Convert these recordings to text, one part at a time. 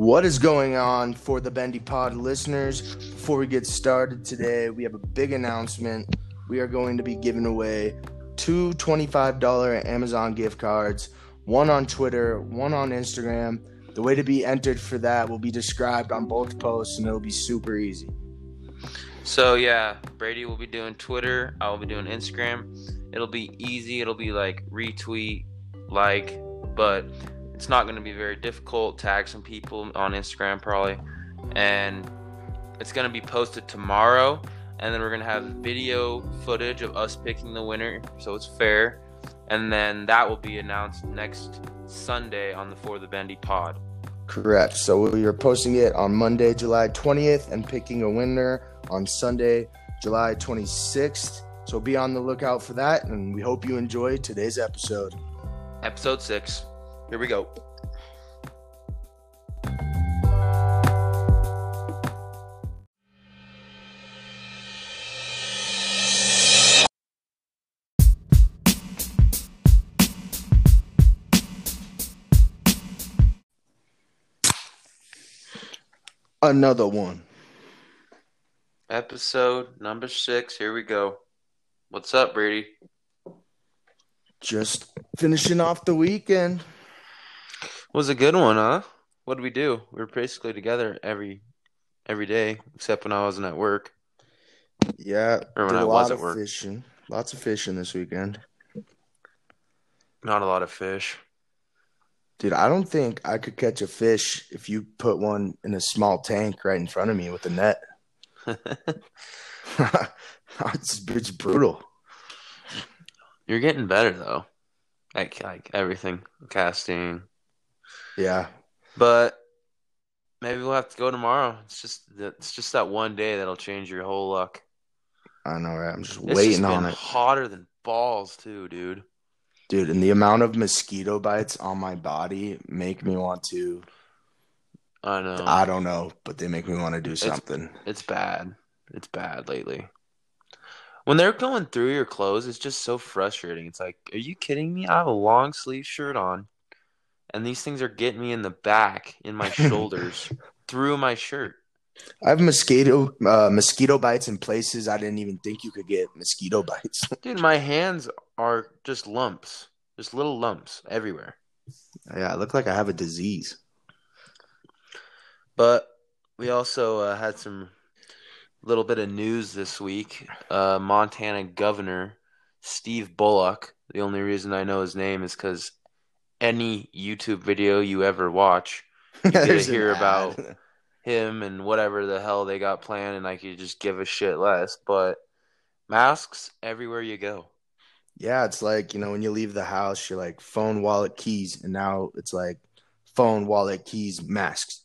What is going on for the Bendy Pod listeners? Before we get started today, we have a big announcement. We are going to be giving away two $25 Amazon gift cards, one on Twitter, one on Instagram. The way to be entered for that will be described on both posts and it'll be super easy. So yeah, Brady will be doing Twitter. I will be doing Instagram. It'll be easy. It'll be like retweet, like, but it's not going to be very difficult. Tag some people on Instagram probably, and it's going to be posted tomorrow. And then we're going to have video footage of us picking the winner, so it's fair. And then that will be announced next Sunday on the For the Bendy Pod. Correct. So we are posting it on Monday, July 20th, and picking a winner on Sunday, July 26th. So be on the lookout for that, and we hope you enjoy today's episode. Episode six. Here we go. Another one. Episode number six. Here we go. What's up, Brady? Just finishing off the weekend. Was a good one, huh? What did we do? We were basically together every every day, except when I wasn't at work. Yeah, Or when I was at work. fishing. Lots of fishing this weekend. Not a lot of fish. Dude, I don't think I could catch a fish if you put one in a small tank right in front of me with a net. it's, it's brutal. You're getting better though, like like everything, casting. Yeah. But maybe we'll have to go tomorrow. It's just that it's just that one day that'll change your whole luck. I know, right? I'm just It's waiting just on it. hotter than balls too, dude. Dude, and the amount of mosquito bites on my body make me want to I know. I don't know, but they make me want to do something. It's bad. It's bad lately. When they're going through your clothes, it's just so frustrating. It's like, are you kidding me? I have a long sleeve shirt on, and these things are getting me in the back, in my shoulders, through my shirt. I have mosquito uh, mosquito bites in places I didn't even think you could get mosquito bites. Dude, my hands are just lumps, just little lumps everywhere. yeah, I look like I have a disease. But we also uh, had some little bit of news this week. Uh, Montana Governor Steve Bullock. The only reason I know his name is because any YouTube video you ever watch, you get to hear about him and whatever the hell they got planned, and I could just give a shit less. But masks everywhere you go. Yeah, it's like, you know, when you leave the house, you're like phone, wallet, keys, and now it's like phone, wallet, keys, masks.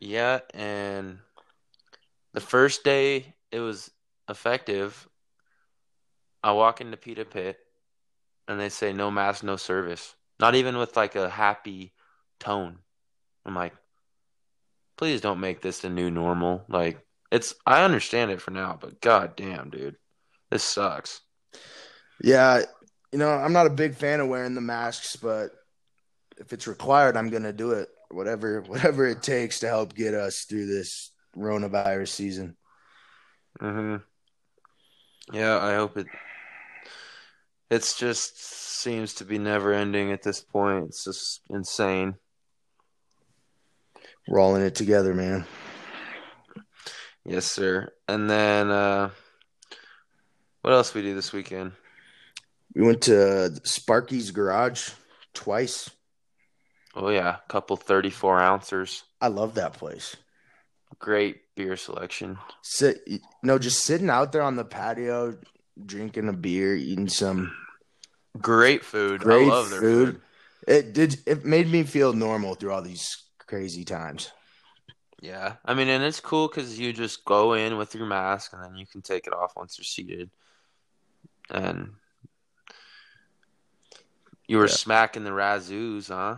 Yeah, and the first day it was effective, I walk into Pita Pit and they say no mask, no service. Not even with like a happy tone. I'm like, please don't make this the new normal. Like it's I understand it for now, but god damn, dude. This sucks. Yeah, you know, I'm not a big fan of wearing the masks, but if it's required, I'm gonna do it. Whatever, whatever it takes to help get us through this coronavirus season. hmm Yeah, I hope it. It's just seems to be never ending at this point. It's just insane. We're all in it together, man. Yes, sir. And then, uh, what else we do this weekend? We went to Sparky's Garage twice. Oh yeah, a couple thirty-four ounces. I love that place. Great beer selection. Sit, know, just sitting out there on the patio, drinking a beer, eating some Great food. Great I love their food. food. It did. It made me feel normal through all these crazy times. Yeah, I mean, and it's cool because you just go in with your mask and then you can take it off once you're seated. And you were Yeah. smacking the razzoos, huh?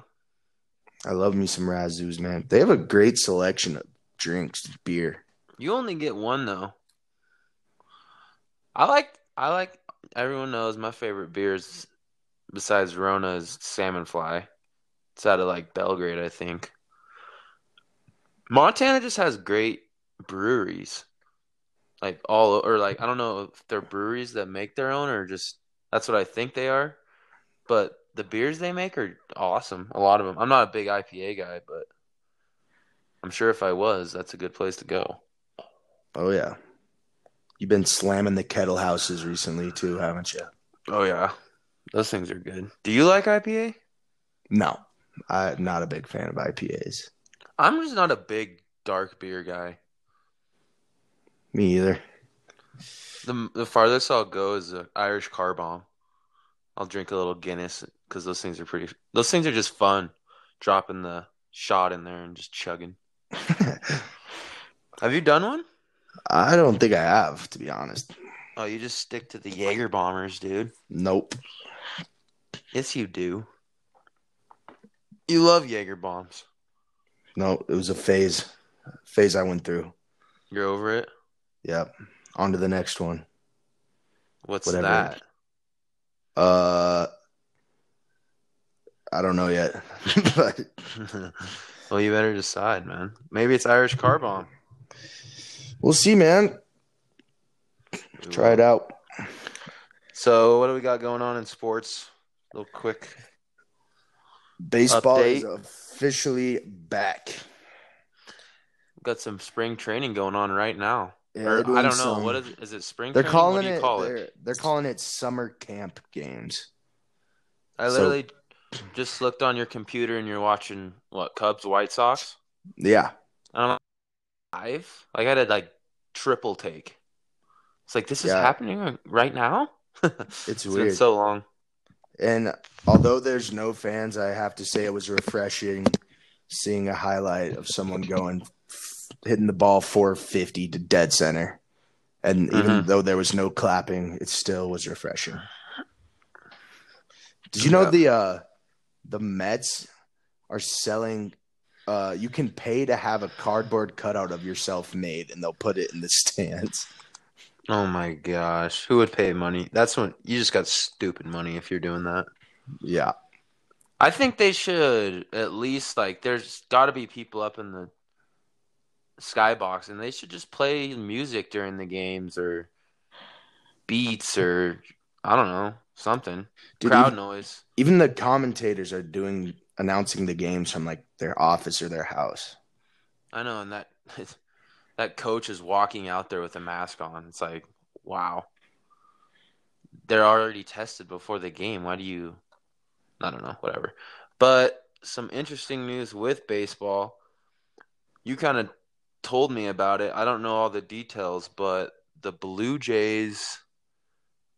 I love me some Razzoos, man. They have a great selection of drinks, beer. You only get one though. I like I like everyone knows my favorite beers besides Rona is Salmon Fly. It's out of like Belgrade, I think. Montana just has great breweries. Like all or like I don't know if they're breweries that make their own or just that's what I think they are. But the beers they make are awesome. A lot of them. I'm not a big IPA guy, but I'm sure if I was, that's a good place to go. Oh yeah. You've been slamming the kettle houses recently too, haven't you? Oh yeah. Those things are good. Do you like IPA? No. I'm not a big fan of IPAs. I'm just not a big dark beer guy. Me either. The the farthest I'll go is an Irish car bomb. I'll drink a little Guinness because those things are pretty. Those things are just fun. Dropping the shot in there and just chugging. Have you done one? I don't think I have, to be honest. Oh, you just stick to the Jaeger bombers, dude. Nope. Yes, you do. You love Jaeger bombs. No, it was a phase. Phase I went through. You're over it. Yep. On to the next one. What's Whatever. that? Uh I don't know yet. but well, you better decide, man. Maybe it's Irish car bomb. We'll see, man. Try it out. So, what do we got going on in sports? A little quick. Baseball is officially back. Got some spring training going on right now. Yeah, Or, I don't know. What is is it? Spring? They're training? What calling it, call they're, it? they're calling it summer camp games. I so- literally just looked on your computer and you're watching what Cubs White Sox. Yeah. I'm like, live. Like I did like triple take. It's like this is Yeah. happening right now. It's It's been weird. so long. And although there's no fans, I have to say it was refreshing seeing a highlight of someone going hitting the ball 450 to dead center. And even Mhm. though there was no clapping, it still was refreshing. Did you know Yeah. the uh the Mets are selling uh you can pay to have a cardboard cutout of yourself made and they'll put it in the stands. Oh my gosh, who would pay money? That's when you just got stupid money if you're doing that. Yeah. I think they should at least like there's got to be people up in the skybox and they should just play music during the games or beats or I don't know something Dude, crowd even- noise. even the commentators are doing announcing the games from like their office or their house. I know, and that that coach is walking out there with a mask on. It's like wow, they're already tested before the game. Why do you? I don't know, whatever. But some interesting news with baseball. You kind of told me about it. I don't know all the details, but the Blue Jays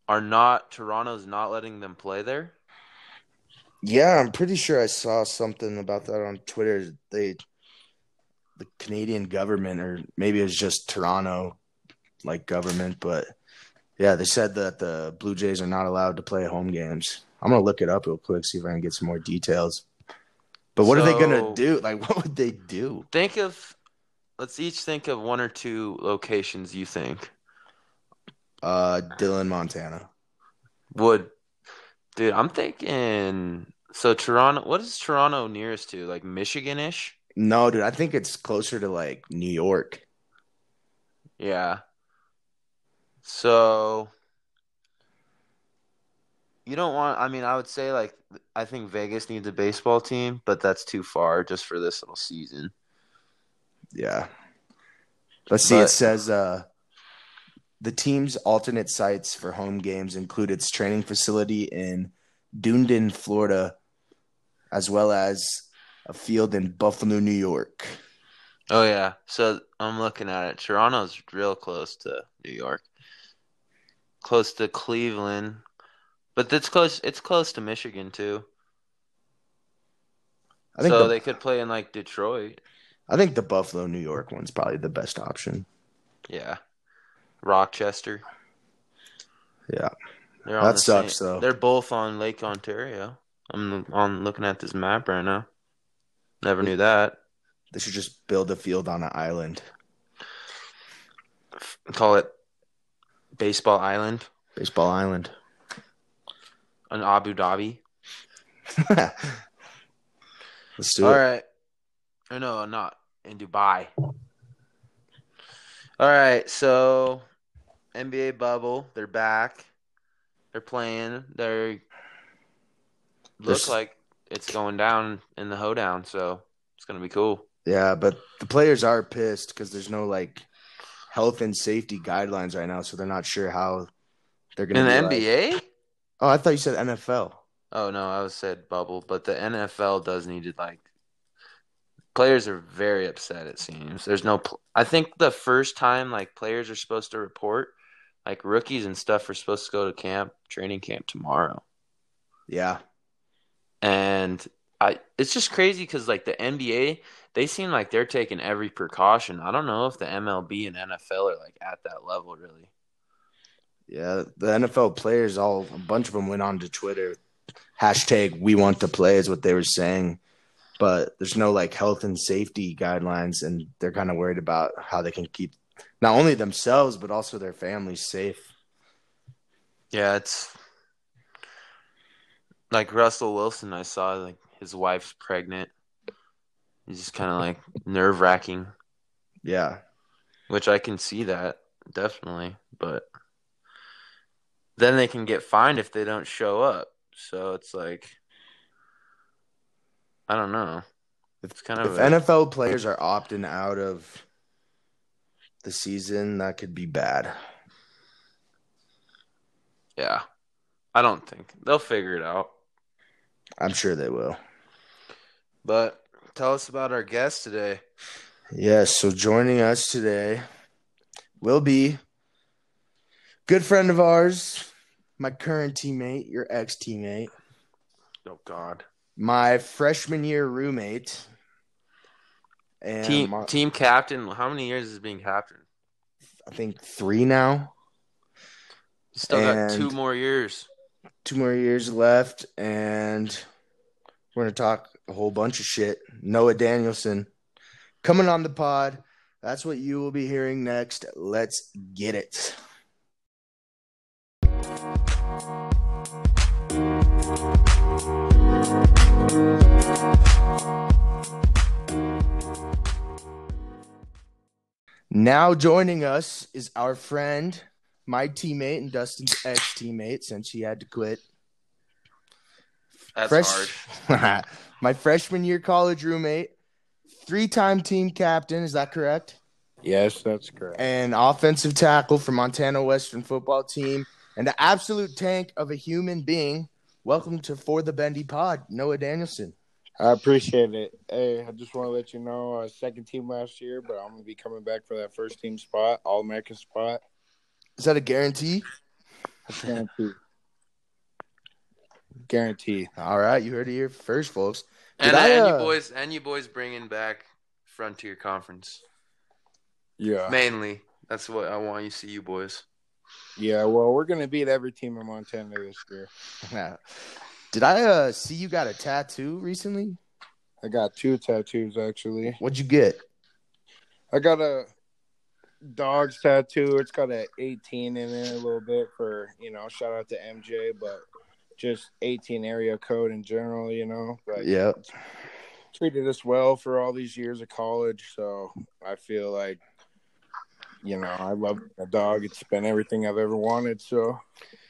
are not Toronto's not letting them play there. Yeah, I'm pretty sure I saw something about that on Twitter. They, the Canadian government, or maybe it was just Toronto, like government, but yeah, they said that the Blue Jays are not allowed to play home games. I'm gonna look it up real quick, see if I can get some more details. But what are they gonna do? Like, what would they do? Think of let's each think of one or two locations you think Uh, Dillon, Montana. would dude i'm thinking so toronto what is toronto nearest to like michigan-ish No, dude, I think it's closer to like New York. yeah so you don't want i mean i would say like i think vegas needs a baseball team but that's too far just for this little season Yeah. Let's see. But- it says uh, the team's alternate sites for home games include its training facility in Dunedin, Florida, as well as a field in Buffalo, New York. oh yeah so i'm looking at it toronto's real close to new york close to cleveland but it's close it's close to michigan too I think so the, they could play in like Detroit. I think the Buffalo, New York one's probably the best option. Yeah. Rochester. Yeah. That sucks, same- though. They're both on Lake Ontario. I'm on looking at this map right now. Never knew that. They should just build a field on an island. Call it Baseball Island Baseball Island. in Abu Dhabi. Let's do All it. right. Or no, I'm not in Dubai. All right, so NBA bubble, they're back. They're playing. They look like it's going down in the hoedown, so it's gonna be cool. Yeah, but the players are pissed because there's no like health and safety guidelines right now, so they're not sure how they're gonna. In the be like- NBA? oh, I thought you said NFL. Oh no, I was said bubble, but the NFL does need to like. Players are very upset. It seems there's no. pl- I think the first time like players are supposed to report, like rookies and stuff are supposed to go to camp, training camp tomorrow, Yeah, and I it's just crazy because like the NBA, they seem like they're taking every precaution. I don't know if the MLB and NFL are like at that level really. yeah. The NFL players, all a bunch of them went on to Twitter. Hashtag We Want to Play is what they were saying, but there's no like health and safety guidelines, and they're kind of worried about how they can keep not only themselves but also their families safe. Yeah, it's like Russell Wilson. I saw like his wife's pregnant. It's just kind of like nerve wracking, Yeah, which I can see that definitely. But then they can get fined if they don't show up. So it's like, I don't know. It's kind of if NFL players are opting out of the season, that could be bad. yeah. I don't think they'll figure it out. I'm sure they will. But tell us about our guest today. Yes, so joining us today will be good friend of ours, my current teammate, your ex teammate, Oh God. my freshman year roommate, and Team my- team captain. How many years is being captain? I think three now, Still got two more years. Two more years left, and we're gonna talk a whole bunch of shit. Noah Danielson coming on the pod. That's what you will be hearing next. Let's get it. Now joining us is our friend, my teammate, and Dustin's ex teammate since he had to quit. That's Fresh- hard. my freshman year college roommate, three time team captain, is that correct? Yes, that's correct. And offensive tackle for Montana Western football team, and the absolute tank of a human being. Welcome to For the Bendy Pod, Noah Danielson. I appreciate it. Hey, I just want to let you know, uh, second team last year, but I'm gonna be coming back for that first team spot, All American spot. Is that a guarantee? Guarantee. Guarantee. All right, you heard it here first, folks. And, Did I, and uh, you boys, and you boys bringing back Frontier Conference Yeah. mainly. That's what I want you to see, you boys. Yeah. Well, we're gonna beat every team in Montana this year. Did I uh, see you got a tattoo recently? I got two tattoos actually. What'd you get? I got a dog's tattoo. It's got a 18 in it a little bit for you know. Shout out to MJ, but just 18 area code in general. You know, like Yeah. treated us well for all these years of college. So I feel like, you know, I love a dog. It's been everything I've ever wanted. So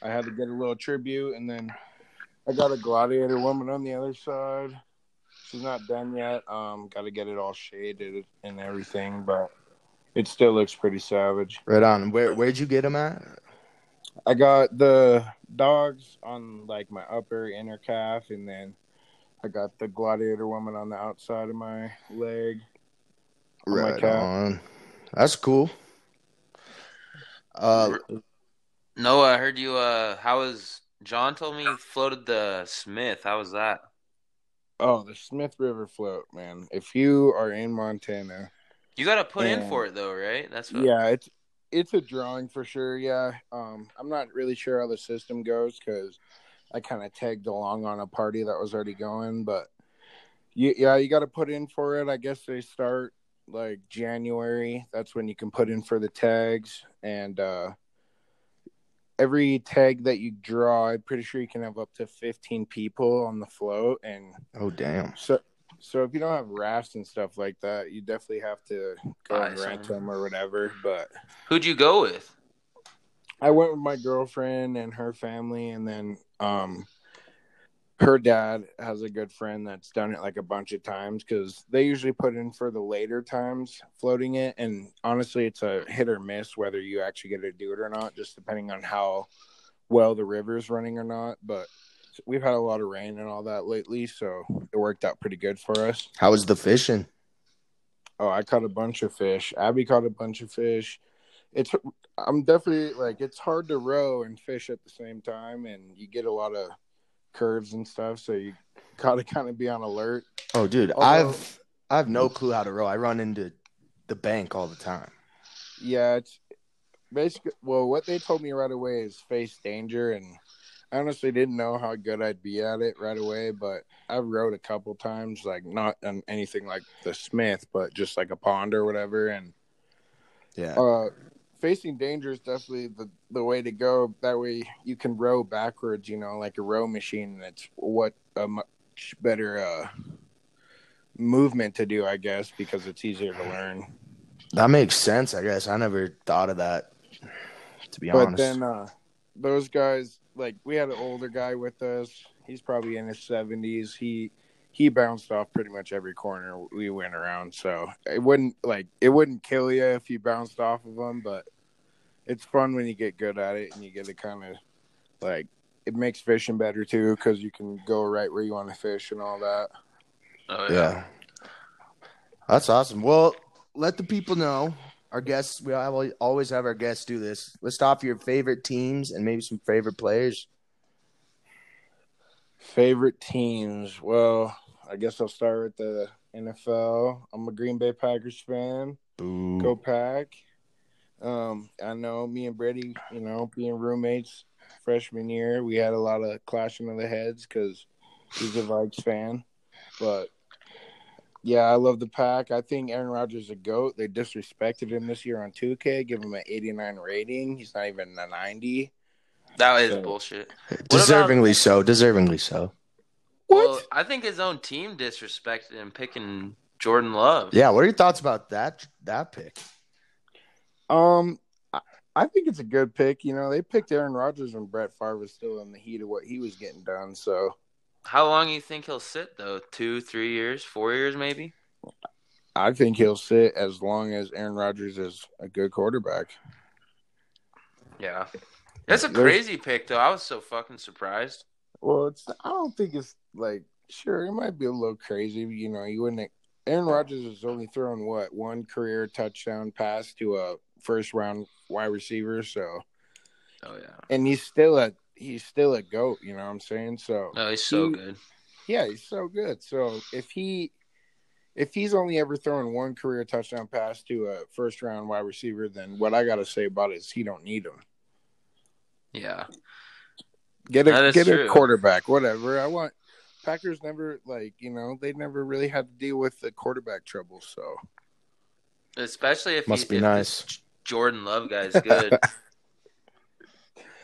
I had to get a little tribute. And then I got a gladiator woman on the other side. She's not done yet. Um, got to get it all shaded and everything, but it still looks pretty savage. Right on. Where where'd you get them at? I got the dogs on like my upper inner calf, and then I got the gladiator woman on the outside of my leg. on my Right calf. on. That's cool. Uh, No, I heard you. Uh, how was John? Told me you floated the Smith. How was that? Oh, the Smith River float, man. If you are in Montana, You got to put in for it though, right? That's what. yeah, it's it's a drawing for sure. Yeah, um, I'm not really sure how the system goes because I kind of tagged along on a party that was already going, but you, yeah, you got to put in for it. I guess they start like January. That's when you can put in for the tags, and uh, every tag that you draw, I'm pretty sure you can have up to 15 people on the float, and oh damn. So So if you don't have rafts and stuff like that, you definitely have to go Buy and rent some. them or whatever. But Who'd you go with? I went with my girlfriend and her family, and then um, her dad has a good friend that's done it like a bunch of times because they usually put in for the later times floating it, and honestly, it's a hit or miss whether you actually get to do it or not, just depending on how well the river is running or not. But we've had a lot of rain and all that lately, so it worked out pretty good for us. How was the fishing? Oh, I caught a bunch of fish. Abby caught a bunch of fish. It's I'm definitely like it's hard to row and fish at the same time, and you get a lot of curves and stuff, so you gotta kind of be on alert. Oh, dude, Although- I've I have no clue how to row. I run into the bank all the time. Yeah, it's basically well, what they told me right away is face danger, and I honestly didn't know how good I'd be at it right away, but I've rowed a couple times, like not on anything like the Smith, but just like a pond or whatever, and Yeah. uh facing danger is definitely the the way to go that way you can row backwards you know like a row machine and it's what a much better uh movement to do i guess because it's easier to learn That makes sense, I guess. I never thought of that. To be but honest. then uh those guys like we had an older guy with us he's probably in his 70s he he bounced off pretty much every corner we went around so it wouldn't like it wouldn't kill you if you bounced off of them but it's fun when you get good at it and you get to kind of like it makes fishing better too because you can go right where you want to fish and all that Oh yeah. That's awesome. Well, let the people know. Our guests, we always have our guests do this. List off your favorite teams and maybe some favorite players. favorite teams well i guess i'll start with the nfl i'm a green bay packers fan Boo. Go Pack. Um, I know me and Brady, you know, being roommates freshman year, we had a lot of clashing of the heads because he's a Vikes fan. But yeah, I love the pack. I think Aaron Rodgers is a goat. They disrespected him this year on 2K, give him an 89 rating. He's not even a 90. That is So- bullshit. Deservingly so. Deservingly so. Well, I think his own team disrespected him picking Jordan Love. Yeah. What are your thoughts about that that pick? Um, I, I think it's a good pick. You know, they picked Aaron Rodgers when Brett Favre was still in the heat of what he was getting done. So How long do you think he'll sit though? Two, three years, four years, maybe. I think he'll sit as long as Aaron Rodgers is a good quarterback. Yeah, that's a There's- crazy pick though. I was so fucking surprised. Well, it's I don't think it's like sure it might be a little crazy. You know, you wouldn't. Aaron Rodgers has only thrown what one career touchdown pass to a first round wide receiver. So, Oh yeah. and he's still a he's still a goat. You know what I'm saying? So No, he's so He- good. yeah, he's so good. So if he if he's only ever thrown one career touchdown pass to a first round wide receiver, then what I got to say about it is he don't need him. Yeah. Get a get true. a quarterback, whatever. I want Packers never like you know they never really had to deal with the quarterback trouble. So Especially if Must he, be if nice. this Jordan Love guy's good.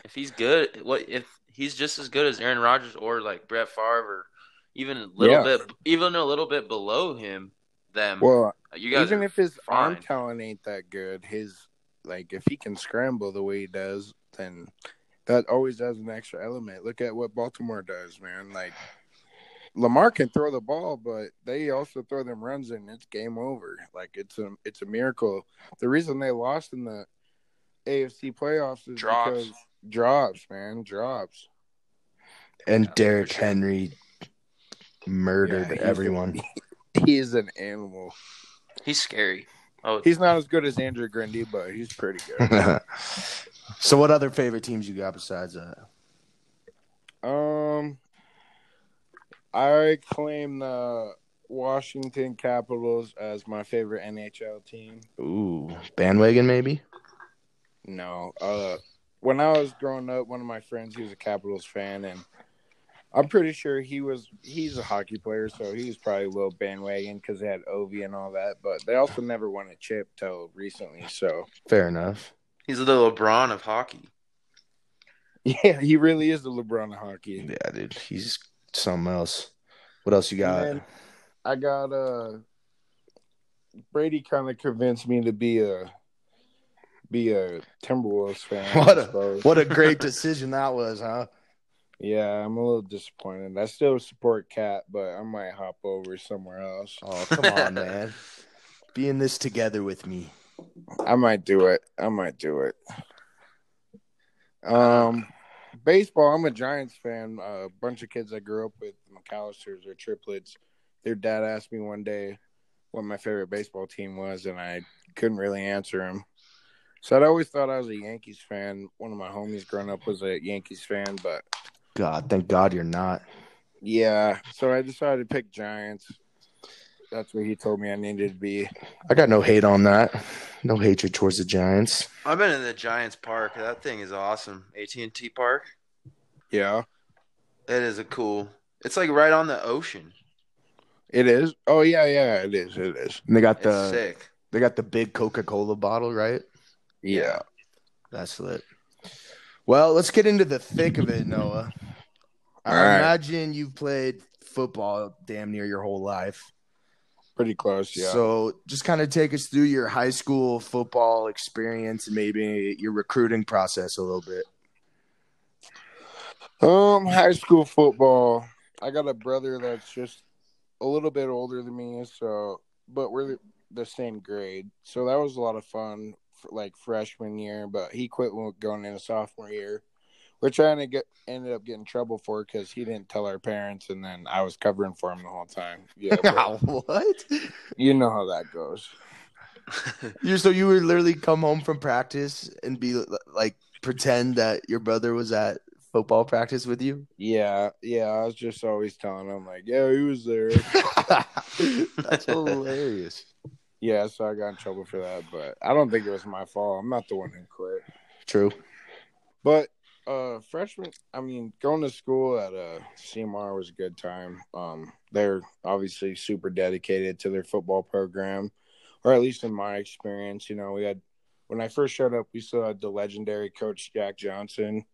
if he's good, what if he's just as good as Aaron Rodgers or like Brett Favre or even a little Yeah. bit, even a little bit below him, them. well, you guys even if his arm talent ain't that good, his like if he can scramble the way he does, then that always adds an extra element. Look at what Baltimore does, man. Like Lamar can throw the ball, but they also throw them runs and it's game over. Like it's a it's a miracle. The reason they lost in the AFC playoffs is Drops. because drops, man, drops. And Yeah, Derrick sure. Henry murdered Yeah, he's- everyone. He's an animal. he's scary. Oh, He's not as good as Andrew Grundy, but he's pretty good. so, what other favorite teams you got besides that? Um, I claim the Washington Capitals as my favorite NHL team. Ooh, bandwagon maybe. No, uh, when I was growing up, one of my friends he was a Capitals fan, and I'm pretty sure he was. He's a hockey player, so he was probably a little bandwagon because they had Ovi and all that. But they also never won a chip till recently. So Fair enough. he's the LeBron of hockey. yeah, he really is the LeBron of hockey. Yeah, dude, he's something else. What else you got? And I got uh Brady kind of convinced me to be a be a Timberwolves fan. What a what a great decision that was, huh? Yeah, I'm a little disappointed. I still support Cat, but I might hop over somewhere else. Oh, come on, man. Be in this together with me. I might do it. I might do it. Um, baseball. I'm a Giants fan. a bunch of kids I grew up with, McAllisters or triplets. Their dad asked me one day what my favorite baseball team was, and I couldn't really answer him. So I'd always thought I was a Yankees fan. One of my homies growing up was a Yankees fan, but God, thank God you're not. yeah. So I decided to pick Giants. That's what he told me I needed to be. I got no hate on that. No hatred towards the Giants. I've been in the Giants Park. That thing is awesome. AT and T Park. Yeah, It is a cool. It's like right on the ocean. it is. Oh yeah, yeah, it is. It is. And they got It's the sick. they got the big Coca-Cola bottle, right? Yeah. That's lit. Well, let's get into the thick of it, Noah. I All right. imagine you've played football damn near your whole life. Pretty close, yeah. So just kind of take us through your high school football experience and maybe your recruiting process a little bit. Um, high school football. I got a brother that's just a little bit older than me, so but we're the same grade. So that was a lot of fun, for like freshman year. But he quit when- going into sophomore year, which I ended, get, ended up getting trouble for because he didn't tell our parents, and then I was covering for him the whole time. Yeah, what? you know how that goes. You so you would literally come home from practice and be like pretend that your brother was at football practice with you? Yeah, yeah. I was just always telling him like, yeah, he was there. That's hilarious. Yeah, so I got in trouble for that, but I don't think it was my fault. I'm not the one who quit. True. But uh freshman I mean going to school at uh CMR was a good time. Um they're obviously super dedicated to their football program. Or at least in my experience, you know, we had when I first showed up we still had the legendary coach Jack Johnson.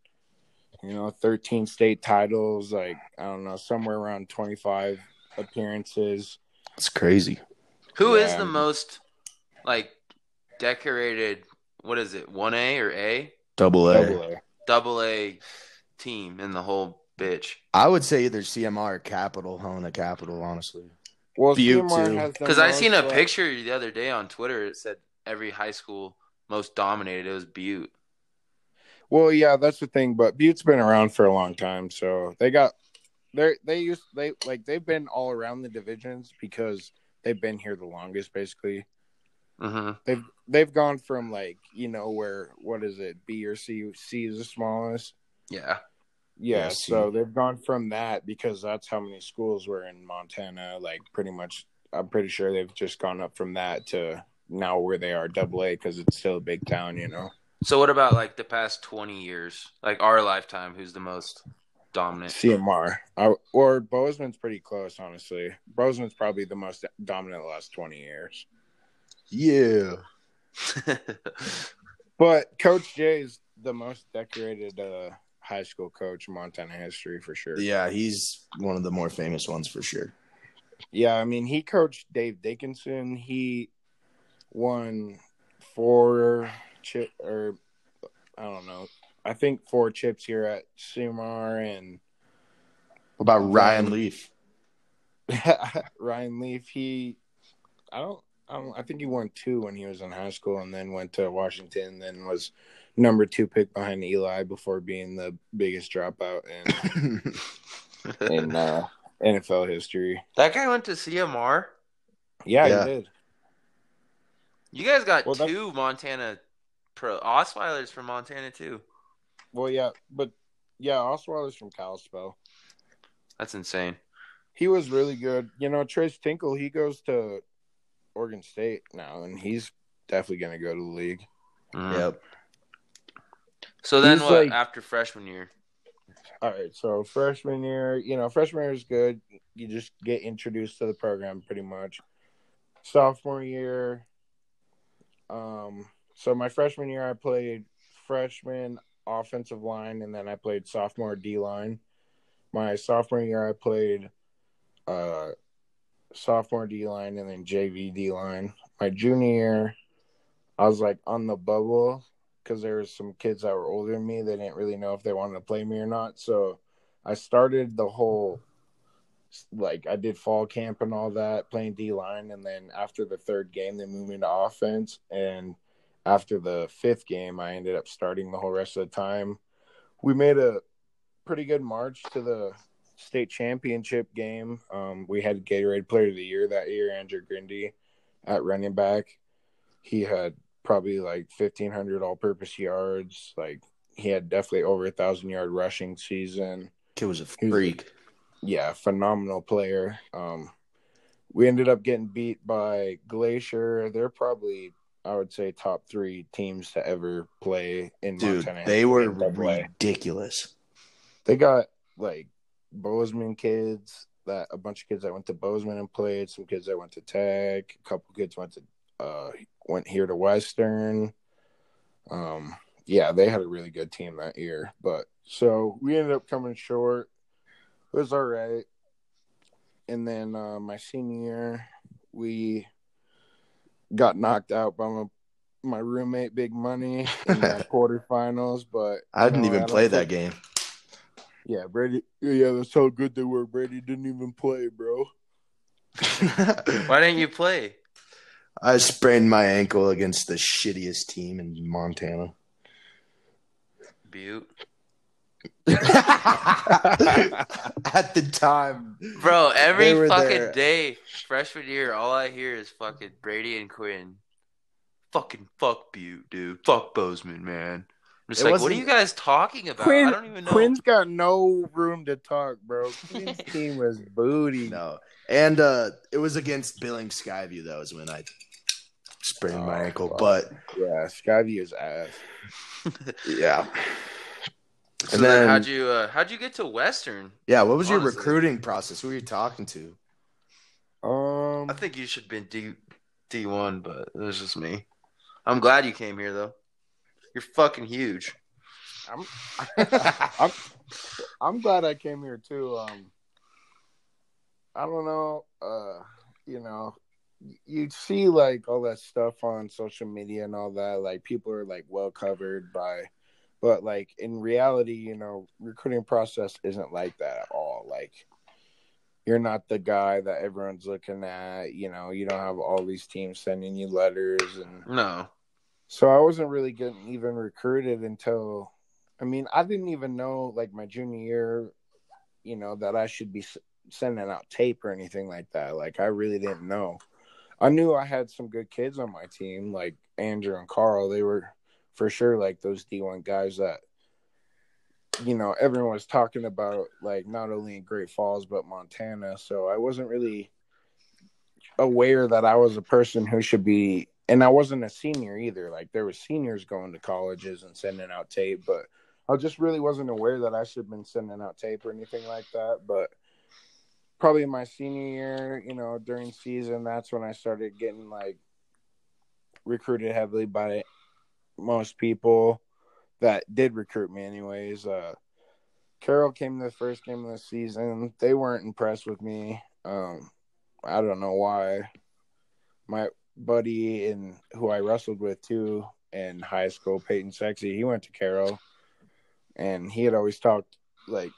You know, 13 state titles, like I don't know, somewhere around 25 appearances. It's crazy. Who is Yeah. the most like decorated? What is it? One A or A? Double A. Double A. Double A team in the whole bitch. I would say either CMR or Capital, Helena Capital, honestly. Well, Butte, CMR too. has the Because I seen a uh, picture the other day on Twitter. It said every high school most dominated. It was Butte. Well, yeah, that's the thing. But Butte's been around for a long time, so they got they they used they like they've been all around the divisions because they've been here the longest. Basically, hmm they've they've gone from like you know where what is it B or C C is the smallest. Yeah. Yeah, Yeah, so they've gone from that because that's how many schools were in Montana. Like pretty much, I'm pretty sure they've just gone up from that to now where they are double A because it's still a big town, you know. So what about like the past twenty years, like our lifetime? Who's the most dominant? CMR I, or Bozeman's pretty close, honestly. Bozeman's probably the most dominant the last twenty years. Yeah. But Coach Jay is the most decorated uh, high school coach in Montana history for sure. Yeah, he's one of the more famous ones for sure. Yeah, I mean he coached Dave Dickenson. He won four chip or I don't know. I think four chips here at CMR and What about Ryan Um, Leaf? Ryan Leaf, he, I don't, I don't, I think he won two when he was in high school, and then went to Washington, then was number two pick behind Eli before being the biggest dropout in in uh, NFL history. that guy went to CMR. Yeah, Yeah. he did. You guys got Well, that's- two Montana pro Osweiler's from Montana too. Well, yeah, but yeah, Osweiler's from Kalispell. That's insane. He was really good. You know, Trace Tinkle, he goes to Oregon State now, and he's definitely going to go to the league. Mhm. yep. So then He's what like- after freshman year? All right, so freshman year, you know, freshman year is good. You just get introduced to the program pretty much. Sophomore year, um, so my freshman year I played freshman offensive line, and then I played sophomore D line. My sophomore year I played uh sophomore D line, and then JV D line. My junior year, I was like on the bubble because there was some kids that were older than me. They didn't really know if they wanted to play me or not. So I started the whole like I did fall camp and all that, playing D line, and then after the third game, they moved me to offense. And after the fifth game, I ended up starting the whole rest of the time. We made a pretty good march to the state championship game. Um, we had Gatorade Player of the Year that year, Andrew Grindy, at running back. He had probably like fifteen hundred all-purpose yards. Like he had definitely over a thousand yard rushing season. Kid was a He was- freak. Yeah, phenomenal player. Um, we ended up getting beat by Glacier. They're probably, I would say, top three teams to ever play in Dude, Montana. they were ridiculous. They got like Bozeman kids that a bunch of kids that went to Bozeman and played, some kids that went to Tech, a couple kids went to uh went here to Western. Um yeah, they had a really good team that year. But so we ended up coming short. It was all right. And then uh my senior year we got knocked out by my my roommate Big Money in the quarterfinals, but I didn't know, even don't play think- that game. yeah, Brady. Yeah, that's how good they were. Brady didn't even play, bro. Why didn't you play? I sprained my ankle against the shittiest team in Montana. Butte. At the time, Bro, every fucking there. day, freshman year, all I hear is fucking Brady and Quinn. Fucking fuck Butte, dude. Fuck Bozeman, man. I'm just It like, what are you guys talking about? Quinn, I don't even know. Quinn's got no room to talk, bro. Quinn's team was booty. no, and uh, it was against Billings Skyview. That was when I sprained my Oh, ankle. fuck. But Yeah, Skyview's ass. yeah, so and then, then- how'd you uh, how'd you get to Western? yeah. What was your recruiting process? Who were you talking to? Um, I think you should have been D D one, but it was just me. I'm glad you came here though. You're fucking huge. I'm, I'm, I'm glad I came here too. Um, I don't know. Uh, you know, you see like all that stuff on social media and all that. Like people are like well covered by, but like in reality, you know, recruiting process isn't like that at all. Like you're not the guy that everyone's looking at. You know, you don't have all these teams sending you letters and No. so I wasn't really getting even recruited until, I mean, I didn't even know like my junior year, you know, that I should be sending out tape or anything like that. Like I really didn't know. I knew I had some good kids on my team, like Andrew and Carl. They were for sure like those D1 guys that, you know, everyone was talking about, like not only in Great Falls, but Montana. So I wasn't really aware that I was a person who should be and I wasn't a senior either. Like there was seniors going to colleges and sending out tape, but I just really wasn't aware that I should have been sending out tape or anything like that. But probably my senior year, you know, during season, that's when I started getting like recruited heavily by most people that did recruit me anyways. Uh Carroll came to the first game of the season. They weren't impressed with me. Um I don't know why. My buddy and who I wrestled with too in high school, Peyton Sexy, he went to Carroll and he had always talked like,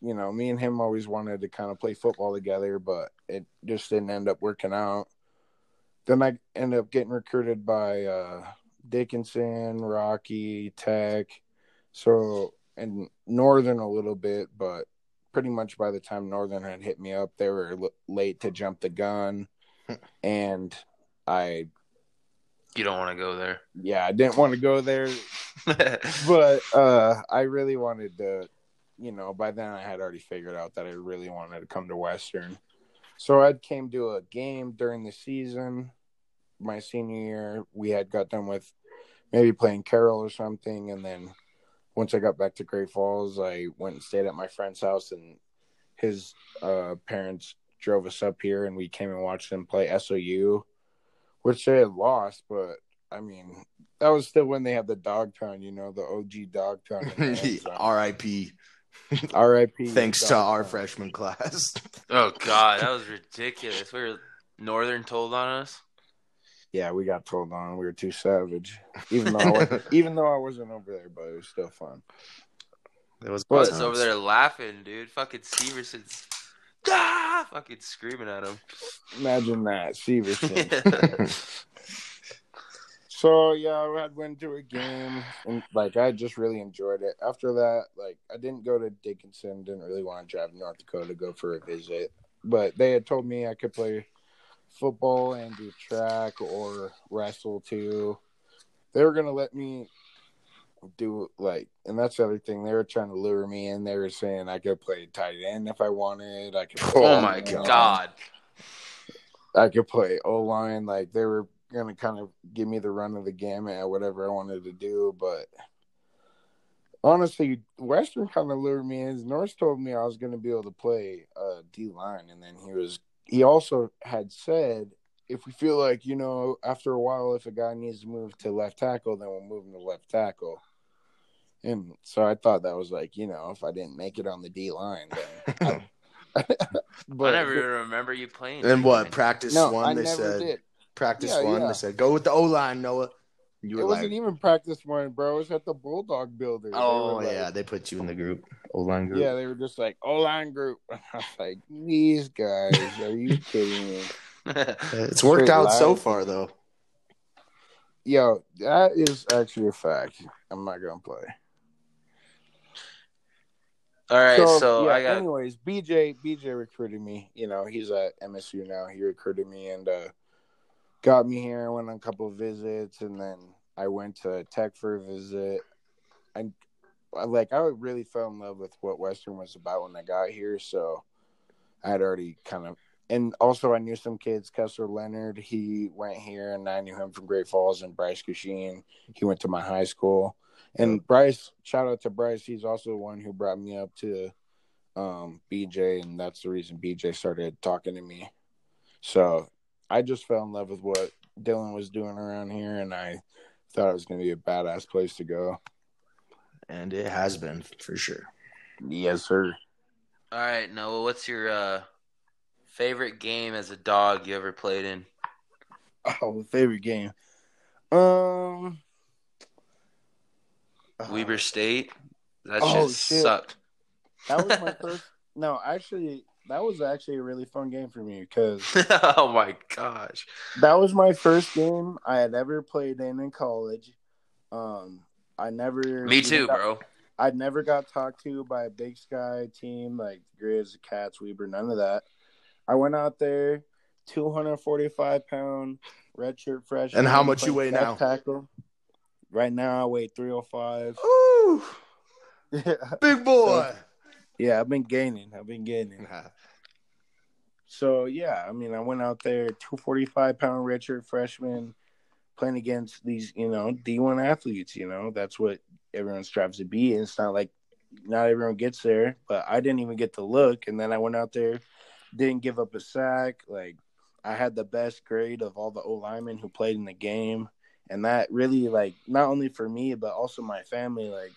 you know, me and him always wanted to kind of play football together, but it just didn't end up working out. Then I ended up getting recruited by uh Dickinson, Rocky, Tech, so and Northern a little bit, but pretty much by the time Northern had hit me up, they were l- late to jump the gun, and I You don't want to go there. yeah I didn't want to go there, but uh I really wanted to, you know. By then I had already figured out that I really wanted to come to Western, so I came to a game during the season. My senior year, we had got done with maybe playing Carroll or something, and then once I got back to Great Falls, I went and stayed at my friend's house, and his uh, parents drove us up here, and we came and watched them play SOU, which they had lost, but I mean, that was still when they had the dog pound, you know, the OG dog pound. in the end zone. R.I.P. R.I.P. Thanks to our freshman class. Oh god, that was ridiculous. We were Northern told on us. Yeah, we got told on. We were too savage. Even though I wasn't, even though I wasn't over there, but it was still fun. It was I was over there laughing, dude. Fucking Severson's ah! fucking screaming at him. Imagine that, Severson. So yeah, I went to a game and like I just really enjoyed it. After that, like I didn't go to Dickinson, didn't really want to drive to North Dakota to go for a visit. But they had told me I could play football and do track or wrestle too. They were gonna let me do like and that's the other thing. They were trying to lure me in. They were saying I could play tight end if I wanted. I could play oh my O-line. god. I could play O line. Like they were gonna kind of give me the run of the gamut at whatever I wanted to do, but honestly, Western kind of lured me in. Norris told me I was gonna be able to play uh, D line, and then he was. He also had said if we feel like you know after a while if a guy needs to move to left tackle, then we'll move him to left tackle. And so I thought that was like you know if I didn't make it on the D line, then. I, I never even remember you playing. and what D-line. practice no, one? I they never said did. practice Yeah, one. yeah. They said go with the O line, Noah. And You It wasn't like, even practice one, bro. It was at the Bulldog Builder. They oh like- yeah, they put you in the group, O line group. yeah. They were just like O line group. I was like, these guys, are you kidding me? it's worked Straight out so far though. Yo, that is actually a fact. I'm not gonna play. All right, so, yeah, I got anyways, BJ BJ recruited me. You know, he's at MSU now. He recruited me and uh got me here. I went on a couple of visits and then I went to Tech for a visit. I I- like I really fell in love with what Western was about when I got here, so I had already kind of and also I knew some kids, Kessler Leonard, he went here and I knew him from Great Falls and Bryce Cushing. He went to my high school. And Bryce, shout out to Bryce. He's also the one who brought me up to um, BJ, and that's the reason BJ started talking to me. So I just fell in love with what Dylan was doing around here, and I thought it was going to be a badass place to go. And it has been for sure. Yes, sir. All right, Noah, what's your uh, favorite game as a dog you ever played in? Oh, favorite game. Um, Weber State. That Oh, shit shit. sucked. that was my first. No, actually, that was actually a really fun game for me because oh my gosh. that was my first game I had ever played in in college. Um, I never. Me too, got- bro. I'd never got talked to by a Big Sky team like Grizz, Cats, Weber, none of that. I went out there, 245 pound redshirt freshman. And how much you weigh now? Tackle. Right now, I weigh 305. Ooh, yeah, big boy. Yeah, I've been gaining. I've been gaining. So yeah, I mean, I went out there, 245 pound redshirt freshman, playing against these, you know, D1 athletes. You know, that's what everyone strives to be. And it's not like not everyone gets there, but I didn't even get to look. And then I went out there, didn't give up a sack. Like I had the best grade of all the O linemen who played in the game, and that really like not only for me but also my family. Like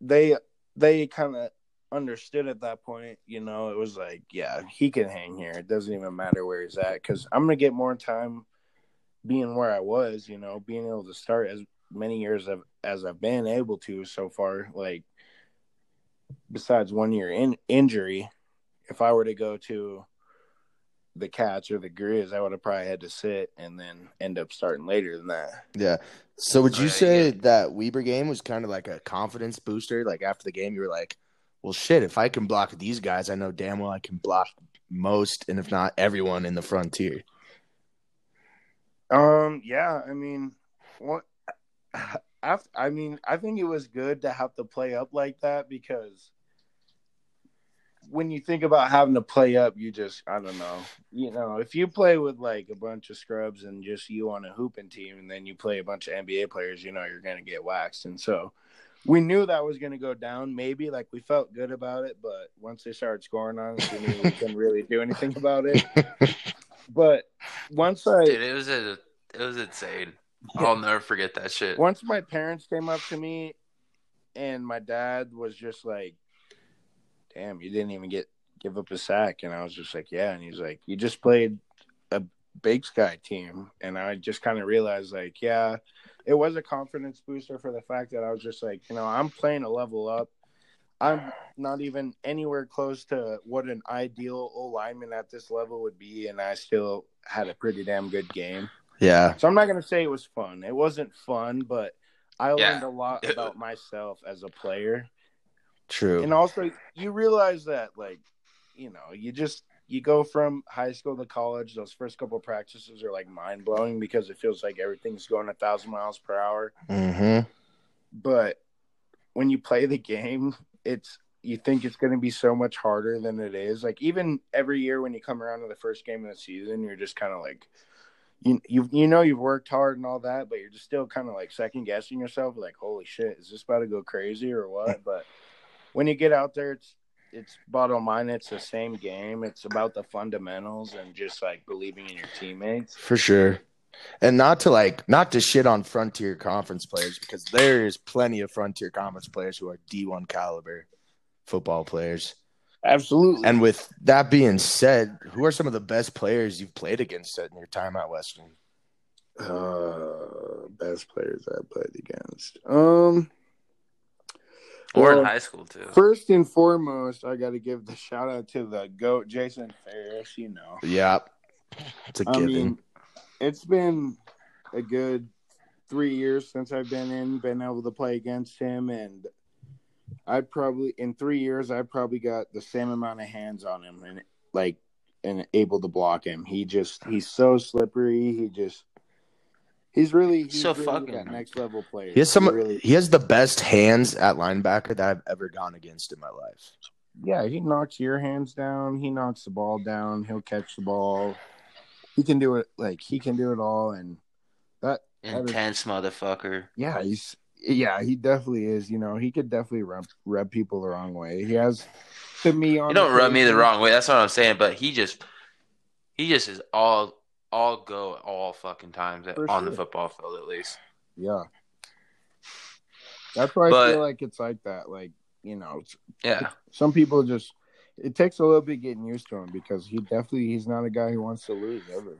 they they kind of understood at that point. You know, it was like, yeah, he can hang here. It doesn't even matter where he's at because I'm gonna get more time being where I was. You know, being able to start as many years of, as I've been able to so far. Like, besides one year in injury, if I were to go to the Cats or the Grizz, I would have probably had to sit and then end up starting later than that. Yeah. So would you say that Weber game was kind of like a confidence booster? Like after the game, you were like, "Well, shit! If I can block these guys, I know damn well I can block most, and if not everyone in the frontier." Um, yeah, I mean, what? After, I mean, I think it was good to have to play up like that because when you think about having to play up, you just, I don't know, you know, if you play with like a bunch of scrubs and just you on a hooping team, and then you play a bunch of NBA players, you know, you're gonna get waxed, and so. We knew that was going to go down. Maybe like we felt good about it, but once they started scoring on us, we knew we couldn't really do anything about it. But once I Dude, it was a it was insane. I'll never forget that shit. once my parents came up to me and my dad was just like, "Damn, you didn't even get give up a sack," and I was just like, "Yeah," and he's like, "You just played a Big Sky team," and I just kind of realized like, yeah, it was a confidence booster for the fact that I was just like, you know, I'm playing a level up. I'm not even anywhere close to what an ideal O lineman at this level would be, and I still had a pretty damn good game. Yeah. So I'm not gonna say it was fun. It wasn't fun, but I Yeah. learned a lot about myself as a player. True. And also you realize that like, you know, you just you go from high school to college, those first couple of practices are like mind blowing because it feels like everything's going a thousand miles per hour. mm-hmm. But when you play the game, it's you think it's going to be so much harder than it is. Like even every year when you come around to the first game of the season, you're just kind of like, you you you know you've worked hard and all that, but you're just still kind of like second guessing yourself, like holy shit, is this about to go crazy or what? But when you get out there, it's it's bottom line, it's the same game. It's about the fundamentals and just like believing in your teammates. For sure. And not to like not to shit on frontier conference players because there is plenty of frontier conference players who are D1 caliber football players. Absolutely. And with that being said, who are some of the best players you've played against in your time at Western? uh, best players I played against. Um. Or in high school too. First and foremost, I got to give the shout out to the goat, Jason Ferris. You know, Yeah. It's a I given. mean, it's been a good three years since I've been in, been able to play against him, and I probably in three years I probably got the same amount of hands on him and like and able to block him. He just he's so slippery. He just he's really he's So really fucking- that next level player. he has some really he has the best hands at linebacker that I've ever gone against in my life. yeah, he knocks your hands down. He knocks the ball down. He'll catch the ball. He can do it like he can do it all, and that Intense motherfucker. yeah, he's yeah, he definitely is. You know, he could definitely rub rub people the wrong way. He has to me on. You don't rub me the wrong way. That's what I'm saying. But he just, he just is all, all go all fucking times at, For on the football field at least. Yeah, that's why I feel like it's like that. Like you know, Yeah. some people just it takes a little bit getting used to him because he definitely he's not a guy who wants to lose ever.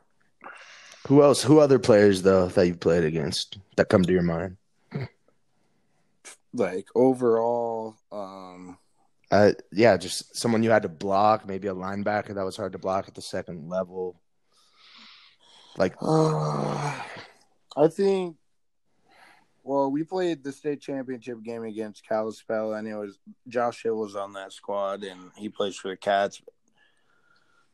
Who else? Who other players though that you've played against that come to your mind? Like overall, um, Uh, yeah, just someone you had to block, maybe a linebacker that was hard to block at the second level. Like, Uh, I think. Well, we played the state championship game against Kalispell, and it was Josh Hill was on that squad, and he plays for the Cats.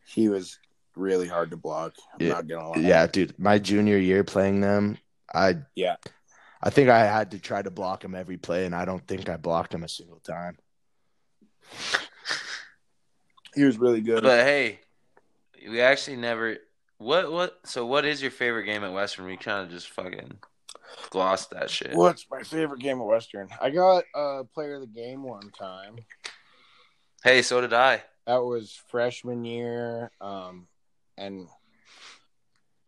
He was really hard to block. I'm Yeah. not gonna lie. yeah, dude, my junior year playing them, I Yeah. I think I had to try to block him every play, and I don't think I blocked him a single time. he was really good. But hey, we actually never. What what? So what is your favorite game at Western? We kind of just fucking glossed that shit. What's my favorite game at Western? I got uh, player of the game one time. Hey, so did I. That was freshman year, um, and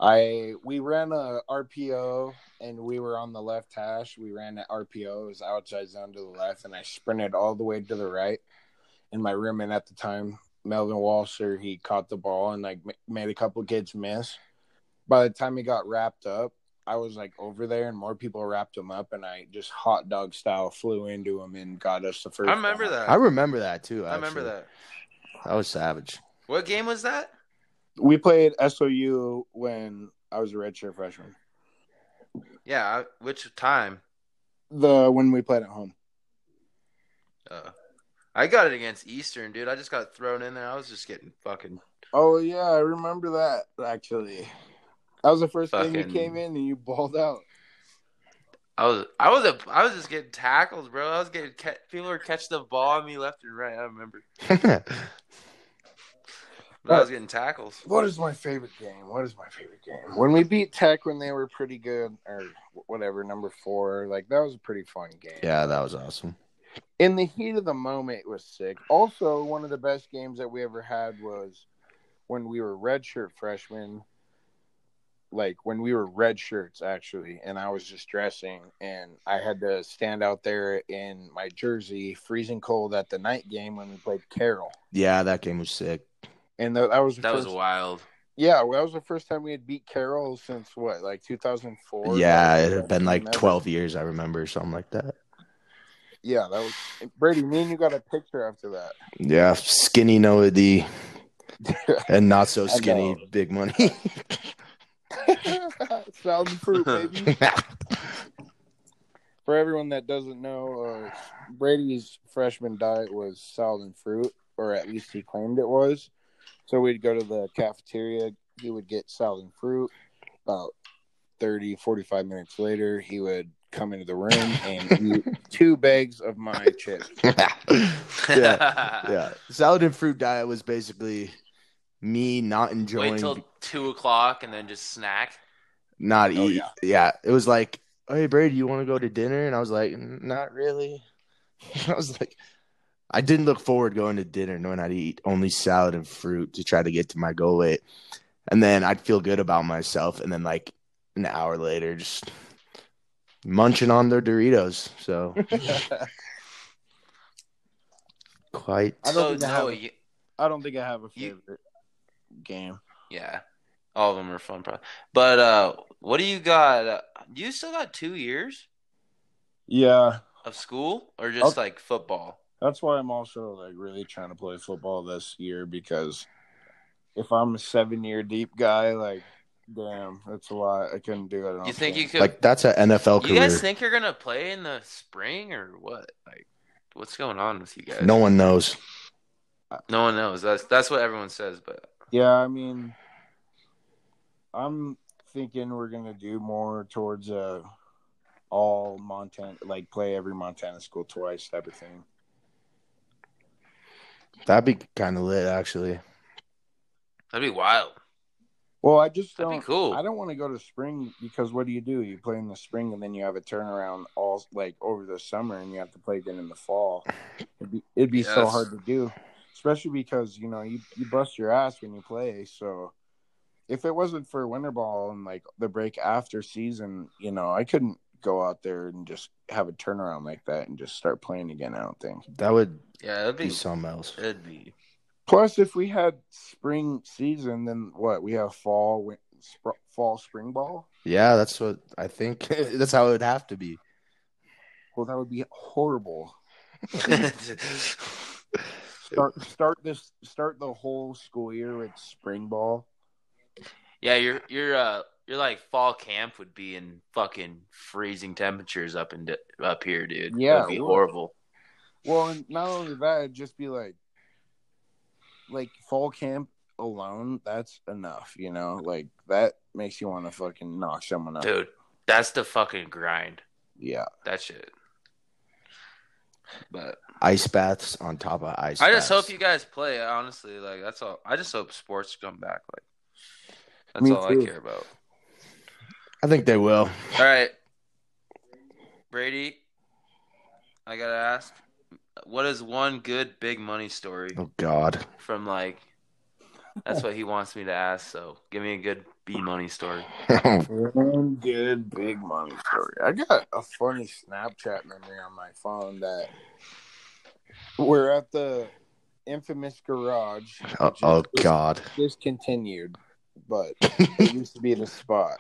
I we ran a RPO and we were on the left hash. We ran that RPO, it was outside zone to the left, and I sprinted all the way to the right. And my roommate at the time, Melvin Walser, he caught the ball and like ma- made a couple kids miss. By the time he got wrapped up, I was like over there, and more people wrapped him up, and I just hot dog style flew into him and got us the first. I remember down. that. I remember that too. I remember that. That was savage. What game was that? We played SOU when I was a redshirt freshman. Yeah, which time? The when we played at home. Uh, I got it against Eastern, dude. I just got thrown in there. I was just getting fucking. Oh yeah, I remember that actually. That was the first game you came in and you balled out. I was, I was, a, I was just getting tackles, bro. I was getting ca- people were catching the ball on me left and right. I remember, but I was getting tackles. What is my favorite game? What is my favorite game? When we beat Tech when they were pretty good, or whatever, number four, like that was a pretty fun game. yeah, that was awesome. In the heat of the moment, it was sick. Also, one of the best games that we ever had was when we were redshirt freshmen. like when we were red shirts actually, and I was just dressing, and I had to stand out there in my jersey, freezing cold at the night game when we played Carroll, Yeah, that game was sick. and that, that was the That was wild. yeah, well, that was the first time we had beat Carroll since what, like 2004. yeah, it had been like 12 years, I remember, something like that. Yeah, that was Brady. Me and you got a picture after that. Yeah, skinny Noah D and not so skinny big money. Fruit, baby. For everyone that doesn't know, uh, Brady's freshman diet was salad and fruit, or at least he claimed it was. So we'd go to the cafeteria. He would get salad and fruit. About 30, 45 minutes later, he would come into the room and eat two bags of my chips. yeah, yeah. Salad and fruit diet was basically me not enjoying, Wait till two o'clock and then just snack. not Oh, eat. yeah. yeah. it was like, hey Brady, you want to go to dinner? And I was like, not really. I was like, I didn't look forward going to dinner knowing I'd eat only salad and fruit to try to get to my goal weight, and then I'd feel good about myself, and then like an hour later, just munching on their Doritos. So quite. I don't So think I have no, a- you, I don't think I have a You- favorite game. yeah, all of them are fun. Probably. But uh, what do you got? Uh, you still got two years Yeah, of school, or just Oh. like football? That's why I'm also like really trying to play football this year because if I'm a seven year deep guy, like damn, that's a lot. I couldn't do it. You think you could? Like that's an NFL you guys think you're gonna play in the spring or what? Like, what's going on with you guys? no one knows. no one knows. That's that's what everyone says. But Yeah, I mean, I'm thinking we're gonna do more towards uh all Montana, like play every Montana school twice type of thing. That'd be kind of lit, actually. that'd be wild. Well, I just That'd don't. be cool. I don't want to go to spring because what do you do? You play in the spring and then you have a turnaround all like over the summer and you have to play again in the fall. It'd be, it'd be so hard to do, especially because you know you you bust your ass when you play. So if it wasn't for winter ball and like the break after season, you know, I couldn't go out there and just have a turnaround like that and just start playing again. I don't think. That would Yeah, that'd be be. something else. It'd be. Plus, if we had spring season, then what? We have fall, sp- fall, spring ball. Yeah, that's what I think. that's how it would have to be. Well, that would be horrible. Start start this start the whole school year with spring ball. yeah, your your uh your like fall camp would be in fucking freezing temperatures up in up here, dude. Yeah, it'd be horrible. Well, and not only that, it'd just be like like fall camp alone. That's enough, you know. Like that makes you want to fucking knock someone out. Dude, that's the fucking grind. Yeah, That shit. But Ice baths on top of ice. I just baths. hope you guys play. Honestly, like that's all. I just hope sports come back. Like that's Me all too. I care about. I think they will. All right, Brady. I gotta ask, what is one good big money story Oh God. from like? That's what he wants me to ask. So give me a good B money story. one good big money story. I got a funny Snapchat memory on my phone that we're at the infamous garage. oh, which oh is God. discontinued, but it used to be the spot.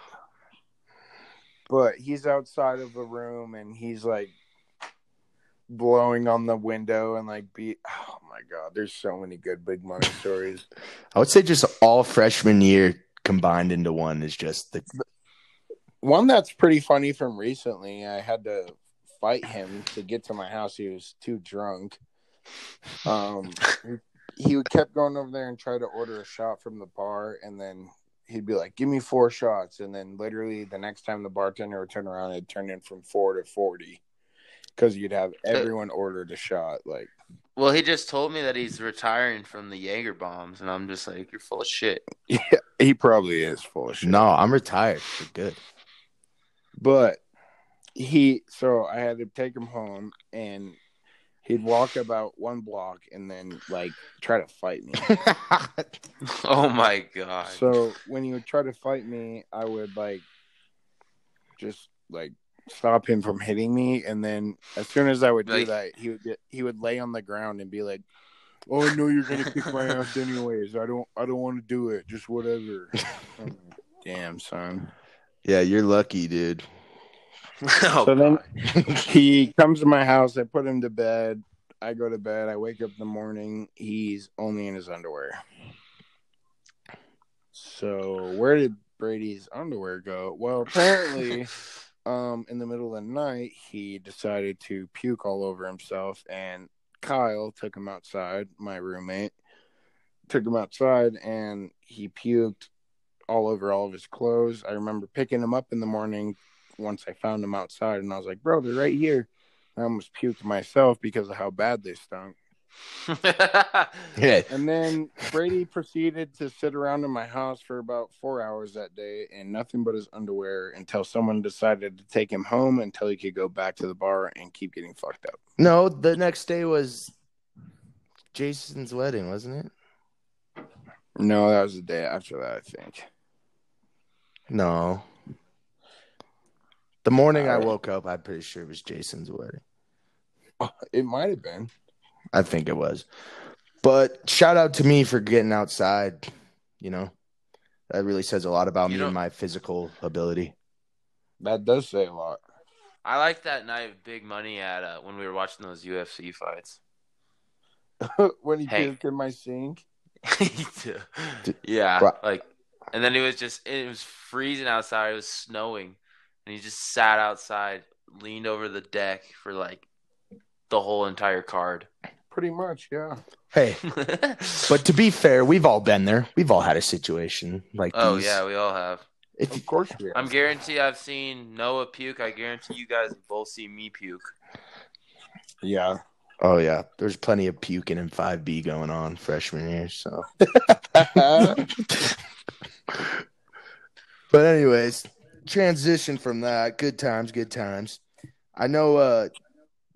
But he's outside of the room and he's like blowing on the window and like be oh my god, there's so many good big money stories. I would say just all freshman year combined into one is just the One that's pretty funny from recently, I had to fight him to get to my house. He was too drunk. Um he he kept going over there and try to order a shot from the bar and then he'd be like, Give me four shots and then literally the next time the bartender would turn around it turned in from four to forty. Because you'd have uh, everyone ordered a shot. Like Well, he just told me that he's retiring from the Jaeger bombs, and I'm just like, you're full of shit. Yeah, he probably is full of shit. no. I'm retired. We're good. But he, so I had to take him home, and He'd walk about one block and then like try to fight me. Oh my god. So when he would try to fight me, I would like just like stop him from hitting me, and then as soon as I would do Like- that, he would get he would lay on the ground and be like, "Oh, no, you're gonna kick my ass anyways. I don't I don't want to do it. Just whatever." Like, Damn son. yeah, you're lucky, dude. oh, So then- He comes to my house. I put him to bed. I go to bed. I wake up in the morning. He's only in his underwear. So where did Brady's underwear go? Well, apparently, um, in the middle of the night, he decided to puke all over himself, and Kyle took him outside. My roommate took him outside, and he puked all over all of his clothes. I remember picking him up in the morning once I found him outside, and I was like, "Bro, they're right here." I almost puked myself because of how bad they stunk. Yeah. And then Brady proceeded to sit around in my house for about four hours that day and nothing but his underwear until someone decided to take him home until he could go back to the bar and keep getting fucked up. No, the next day was Jason's wedding, wasn't it? No, that was the day after that, I think. No. The morning I Alright. woke up, I'm pretty sure it was Jason's wedding. It might have been. I think it was. But shout out to me for getting outside. You know, that really says a lot about You me don't- and my physical ability. That does say a lot. I like that night of big money at uh, when we were watching those UFC fights. when he Hey. puked in my sink. yeah, Bro- like, and then it was just it was freezing outside. It was snowing, and he just sat outside, leaned over the deck for like the whole entire card. Pretty much, yeah. Hey, but to be fair, we've all been there. We've all had a situation like oh these. yeah, we all have. If Of course we I'm have. guarantee I've seen Noah puke. I guarantee you guys both see me puke. Yeah. oh yeah, there's plenty of puking in 5B going on freshman year. So, but anyways, transition from that. Good times, good times. I know. uh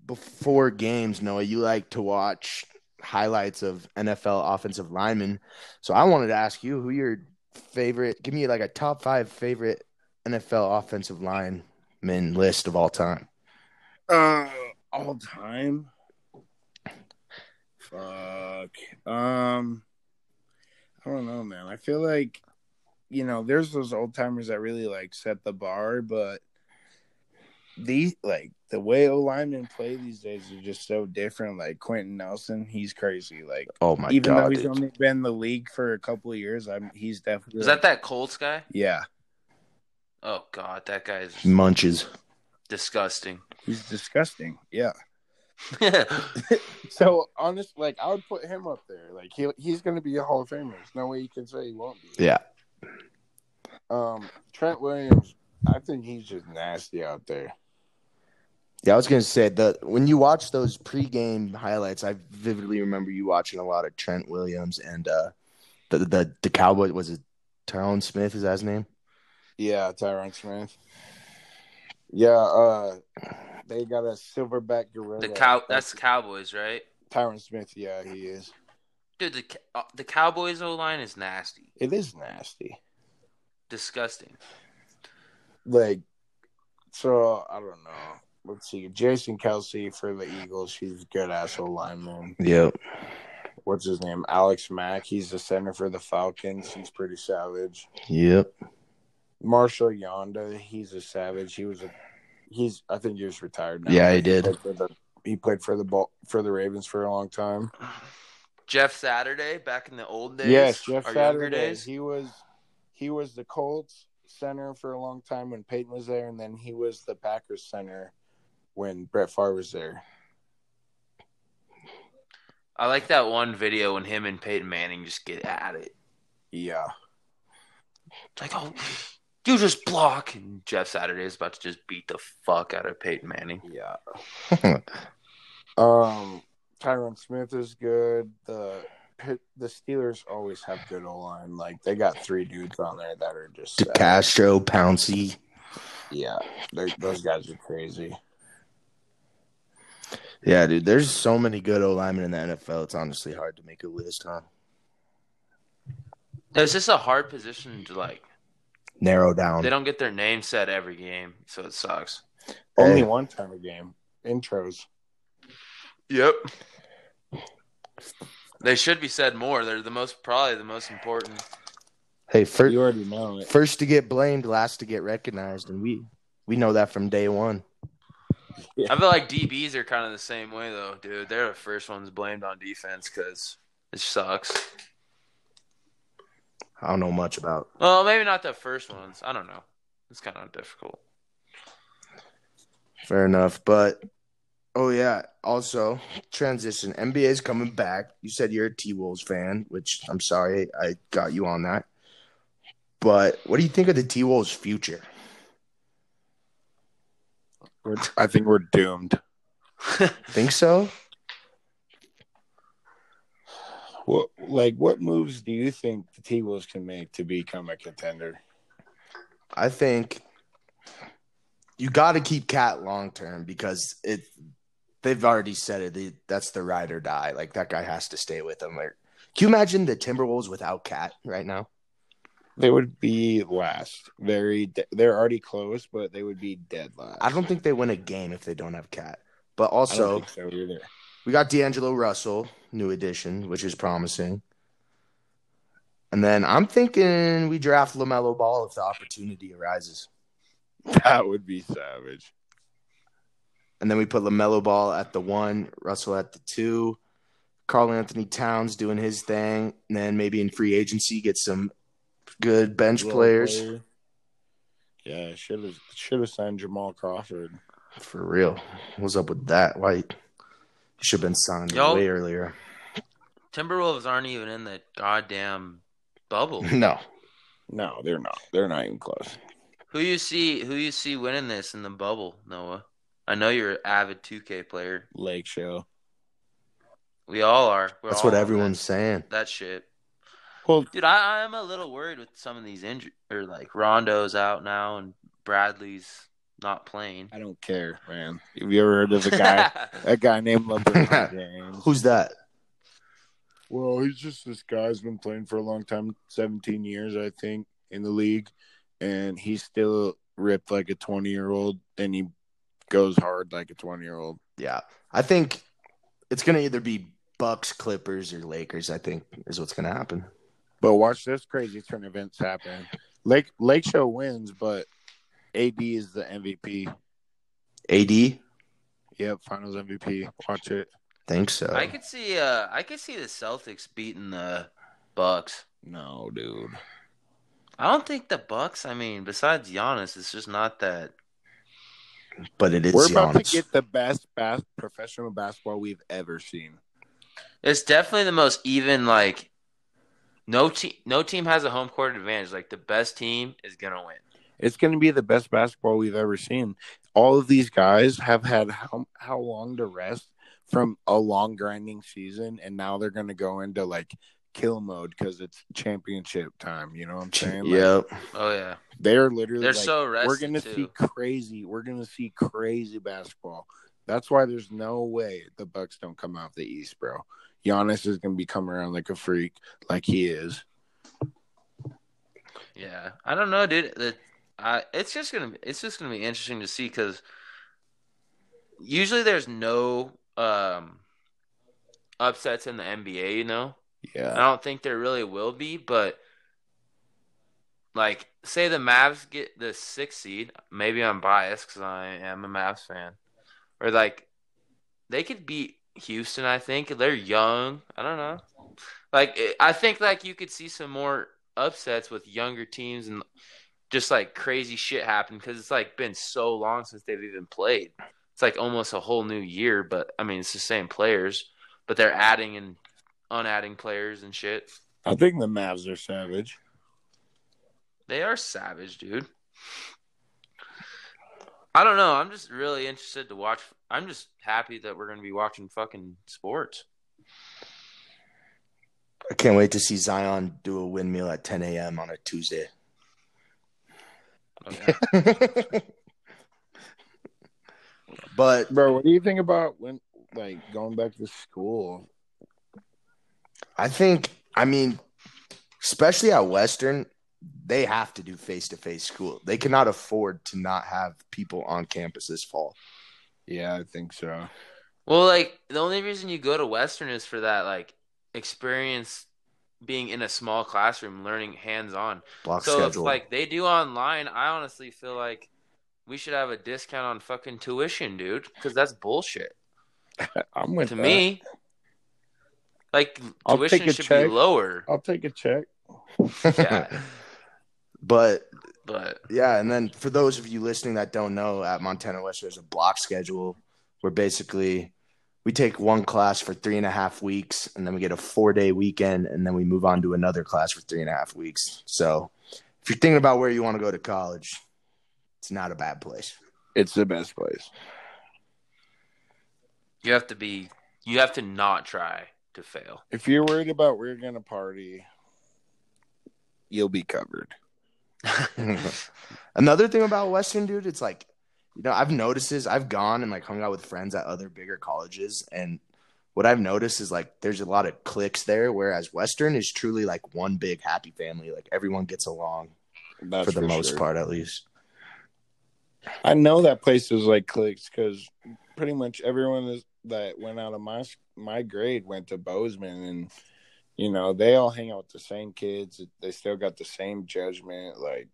Before games, Noah, you like to watch highlights of NFL offensive linemen. So I wanted to ask you who your favorite. Give me like a top five favorite NFL offensive lineman list of all time. Uh, all time. Fuck. Um, I don't know, man. I feel like, you know, there's those old timers that really like set the bar, but these like the way O linemen play these days are just so different. Like Quenton Nelson, he's crazy. Like Oh my even though he's dude. only been in the league for a couple of years, I'm he's definitely Is that that Colts guy? yeah. Oh god, that guy is munches. disgusting. He's disgusting. Yeah. So honest, like I would put him up there. Like he he's going to be a Hall of Famer. There's no way you can say he won't be. Yeah. Um, Trent Williams, I think he's just nasty out there. Yeah, I was gonna say that when you watch those pregame highlights, I vividly remember you watching a lot of Trent Williams and uh the the the Cowboy was it Tyrone Smith, is that his name? Yeah, Tyron Smith. Yeah, uh, they got a silverback gorilla. the cow that's Cowboys, right? Tyron Smith. Yeah, he is. Dude, the uh, the Cowboys O line is nasty, It is nasty. disgusting. Like, so I don't know. Let's see. Jason Kelce for the Eagles. He's a good asshole lineman. Yep. what's his name? Alex Mack. He's the center for the Falcons. He's pretty savage. Yep. Marshal Yanda. He's a savage. He was a. He's. I think he was retired now. Yeah, he did. played for the, he played for the ball for the Ravens for a long time. Jeff Saturday back in the old days. yes, Jeff Saturday. days. He was. He was the Colts center for a long time when Peyton was there, and then he was the Packers center when Brett Favre was there. I like that one video when him and Peyton Manning just get at it. Yeah. Like, oh, you just block, and Jeff Saturday is about to just beat the fuck out of Peyton Manning. Yeah. Um, Tyron Smith is good. The the Steelers always have good O line. Like they got three dudes on there that are just uh, Castro, Pouncey. yeah. Those guys are crazy. Yeah, dude. There's so many good O linemen in the NFL. It's honestly hard to make a list, huh? It's just a hard position to like. Narrow down. They don't get their name said every game, so it sucks. Only Hey. one time a game. Intros. Yep. They should be said more. They're the most probably the most important. Hey, first, You already know it. first to get blamed, last to get recognized, and we we know that from day one. I feel like DBs are kind of the same way though, dude. They're the first ones blamed on defense because it sucks. I don't know much about. Well, maybe not the first ones. I don't know. It's kind of difficult. Fair enough, but oh yeah. Also, transition. NBA is coming back. You said you're a T Wolves fan, which I'm sorry I got you on that. But what do you think of the T Wolves' future? We're, I think we're doomed. Think so? What like what moves do you think the T Wolves can make to become a contender? I think you got to keep Cat long term because it. They've already said it. They, that's the ride or die. Like that guy has to stay with them. Like, can you imagine the Timberwolves without Cat right now? They would be last. Very. De- they're already close, but they would be dead last. I don't think they win a game if they don't have Cat. But also, so we got D'Angelo Russell, new addition, which is promising. And then I'm thinking we draft LaMelo Ball if the opportunity arises. That would be savage. And then we put LaMelo Ball at the one, Russell at the two, Karl-Anthony Towns doing his thing. And then maybe in free agency, get some good bench players. player. Yeah, should have should have signed Jamal Crawford. For real. What's up with that? Why? He should have been signed Yo. way earlier. Timberwolves aren't even in the goddamn bubble. No. No, they're not. They're not even close. who you see? Who you see winning this in the bubble, Noah? I know you're an avid 2K player. Lake Show. We all are. We're That's all what on everyone's saying. That, that shit. Well, Dude, I, I'm a little worried with some of these injuries. Or like Rondo's out now and Bradley's not playing. I don't care, man. Have you ever heard of a guy a guy named LeBron James? Who's that? Well, he's just this guy's been playing for a long time, 17 years, I think, in the league, and he's still ripped like a 20 year old, and he goes hard like a 20 year old. Yeah. I think it's going to either be Bucks, Clippers, or Lakers, I think is what's going to happen. But watch this crazy turn events happen. Lake Lake Show wins, but AD is the MVP. AD? Yep, Finals MVP. Watch it. Think so. I could see. Uh, I could see the Celtics beating the Bucks. No, dude. I don't think the Bucks. I mean, besides Giannis, it's just not that. but it is We're about Giannis. to get the best bas- professional basketball we've ever seen. It's definitely the most even. Like, no team. No team has a home court advantage. Like the best team is gonna win. It's going to be the best basketball we've ever seen. All of these guys have had how how long to rest from a long grinding season, and now they're going to go into like kill mode because it's championship time. You know what I'm saying? Like, Yep. Oh yeah, they're literally they're like, so rested we're gonna too. see crazy. We're gonna see crazy basketball. That's why there's no way the Bucks don't come out the East, bro. Giannis is gonna be coming around like a freak, like he is. Yeah, I don't know, dude. The, I it's just gonna it's just gonna be interesting to see because usually there's no um upsets in the NBA. You know, yeah. I don't think there really will be, but like, say the Mavs get the sixth seed. Maybe I'm biased because I am a Mavs fan, or like they could beat Houston. I think they're young. I don't know. Like, eh, I think like you could see some more upsets with younger teams and just like crazy shit happen because it's like been so long since they've even played. It's like almost a whole new year, but I mean it's the same players, but they're adding and unadding players and shit. I think the Mavs are savage. They are savage, dude. I don't know. I'm just really interested to watch. I'm just happy that we're going to be watching fucking sports. I can't wait to see Zion do a windmill at 10 a.m. on a Tuesday. Oh, okay. but Bro, what do you think about when like going back to school. I think, I mean, especially at Western, they have to do face to face school. They cannot afford to not have people on campus this fall. Yeah, I think so. Well, like the only reason you go to Western is for that like experience being in a small classroom, learning hands on. Block So if like they do online, I honestly feel like we should have a discount on fucking tuition, dude, because that's bullshit I'm with to that. me. Like I'll tuition take a should check. be lower, I'll take a check. yeah, but but yeah, and then for those of you listening that don't know, at Montana West, there's a block schedule where basically we take one class for three and a half weeks, and then we get a four day weekend, and then we move on to another class for three and a half weeks. So if you're thinking about where you want to go to college, it's not a bad place. It's the best place. you have to be, you have to not try to fail. If you're worried about where you're gonna party, you'll be covered. Another thing about Western, dude, it's like, you know, I've noticed is I've gone and like hung out with friends at other bigger colleges, and what I've noticed is like there's a lot of cliques there, whereas Western is truly like one big happy family. Like everyone gets along That's for the most sure. part, at least. I know that place is like cliques because pretty much everyone is, that went out of my my grade went to Bozeman, and you know they all hang out with the same kids. They still got the same judgment. Like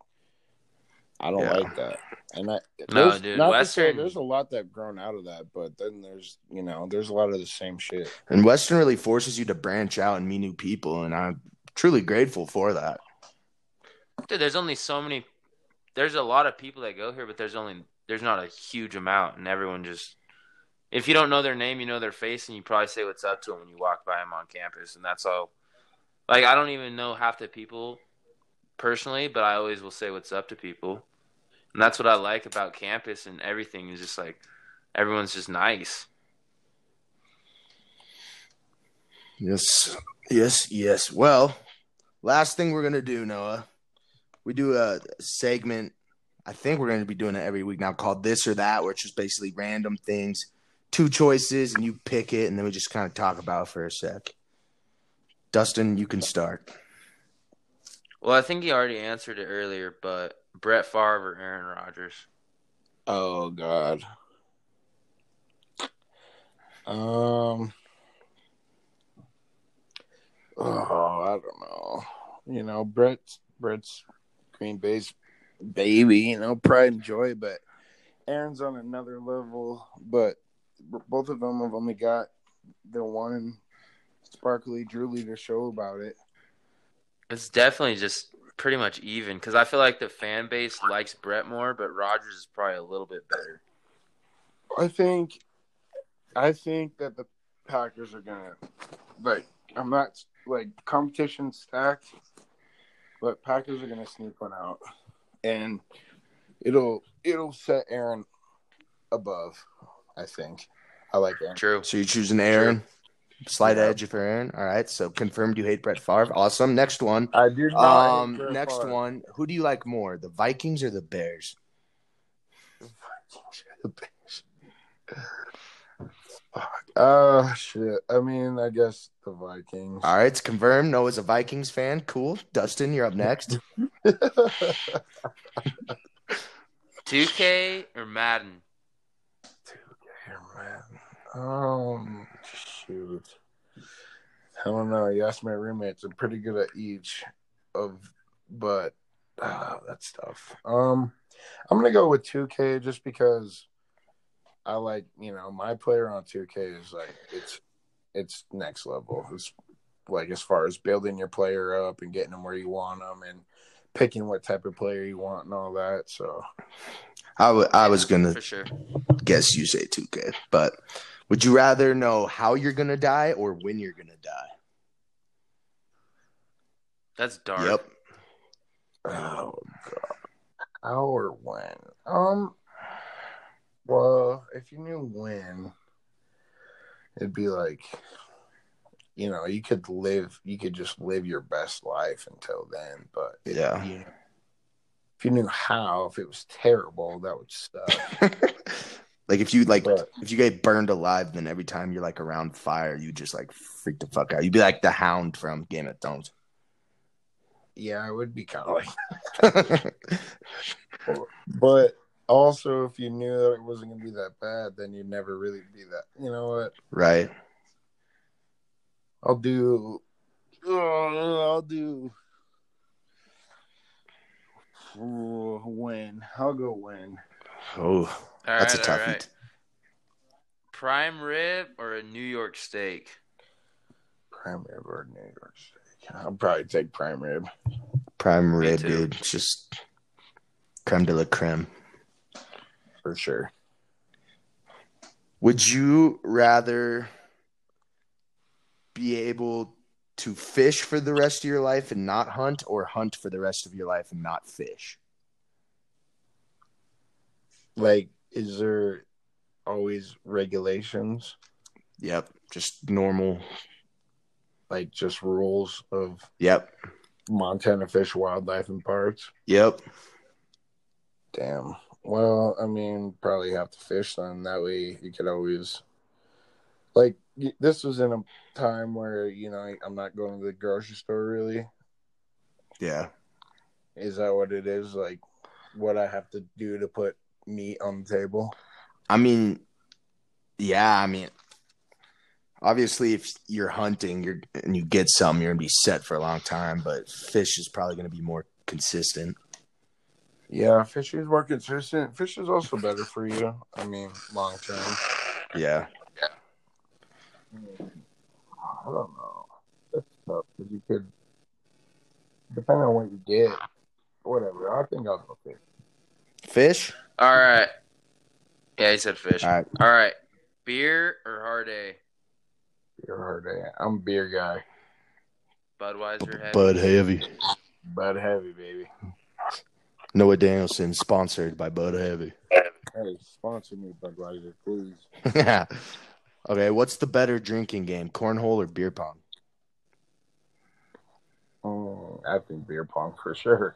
I don't Yeah. like that. And I No, there's- dude, not to say Western- there's a lot that grown out of that, but then there's you know there's a lot of the same shit. And Western really forces you to branch out and meet new people, and I'm truly grateful for that. Dude, there's only so many. There's a lot of people that go here, but there's only there's not a huge amount, and everyone just. If you don't know their name, you know their face, and you probably say what's up to them when you walk by them on campus, and that's all. Like I don't even know half the people personally, but I always will say what's up to people, and that's what I like about campus and everything is just like everyone's just nice. Yes, yes, yes. Well, last thing we're gonna do, Noah, we do a segment. I think we're gonna be doing it every week now, called "This or That," which is basically random things, two choices, and you pick it, and then we just kind of talk about it for a sec. Dustin, you can start. Well, I think he already answered it earlier, but Brett Favre or Aaron Rodgers. Oh God. Um. Oh, I don't know. You know, Brett's Brett's Green Bay's baby. You know, pride and joy. But Aaron's on another level. But both of them have only got the one sparkly drooly to show about it. It's definitely just pretty much even because I feel like the fan base likes Brett more, but Rodgers is probably a little bit better. I think, I think that the Packers are gonna like. I'm not like competition stacked, but Packers are gonna sneak one out, and it'll it'll set Aaron above. I think. I like Aaron. True. So you're choosing Aaron. Slight Yeah. edge for Aaron. All right. So confirmed you hate Brett Favre. Awesome. Next one. I do not. Um, next one. Who do you like more, the Vikings or the Bears? The Bears. Oh shit. I mean, I guess the Vikings. All right, it's confirmed. Noah's a Vikings fan. Cool. Dustin, you're up next. 2K or Madden? Man. Um, shoot. I don't know. You asked my roommates. I'm pretty good at each of, but uh, that's tough. Um, I'm gonna go with 2K just because I like you know my player on 2K is like it's it's next level. It's like as far as building your player up and getting them where you want them and picking what type of player you want and all that. So I, w- I was going For to sure. guess you say 2K, but would you rather know how you're going to die or when you're going to die? That's dark. Yep. Oh god. How or when? Um well, if you knew when, it'd be like you know, you could live you could just live your best life until then, but it- Yeah. you know, if you knew how, if it was terrible, that would suck. Like if you like But if you get burned alive, then every time you're like around fire, you just like freak the fuck out. You'd be like the Hound from Game of Thrones. yeah, I would be kind of like. But also, if you knew that it wasn't gonna be that bad, then you'd never really be that. You know what? right. I'll do. Oh, I'll do. Ooh, win. I'll go win. Oh, All That's a right, all toughie. right. Prime rib or a New York steak? Prime rib or New York steak. I'll probably take prime rib. prime rib, dude. It's just creme de la creme. for sure. Would you rather be able to fish for the rest of your life and not hunt, or hunt for the rest of your life and not fish? Like, is there always regulations, Yep. Just normal. like just rules of Yep. Montana Fish, Wildlife, and Parks? Yep. Damn. Well, I mean, probably have to fish then. That way you could always. Like, this was in a time where, you know, I'm not going to the grocery store really. Yeah. Is that what it is? Like, what I have to do to put meat on the table? I mean, yeah. I mean, obviously, if you're hunting, you're and you get some, you're gonna be set for a long time. But fish is probably gonna be more consistent. Yeah, fish is more consistent. Fish is also better for you. I mean, long term. Yeah. I don't know. That's tough because you could, depending on what you get, whatever. I think I'll go fish. Fish. All right. Yeah, he said fish. All right. All right. Beer or hard A? You're hard day. I'm a beer guy, Budweiser heavy. Bud Heavy. Bud Heavy, baby. Noah Danielson, sponsored by Bud Heavy. Hey, sponsor me, Budweiser, please. okay, what's the better drinking game, cornhole or beer pong? Mm, I think beer pong for sure.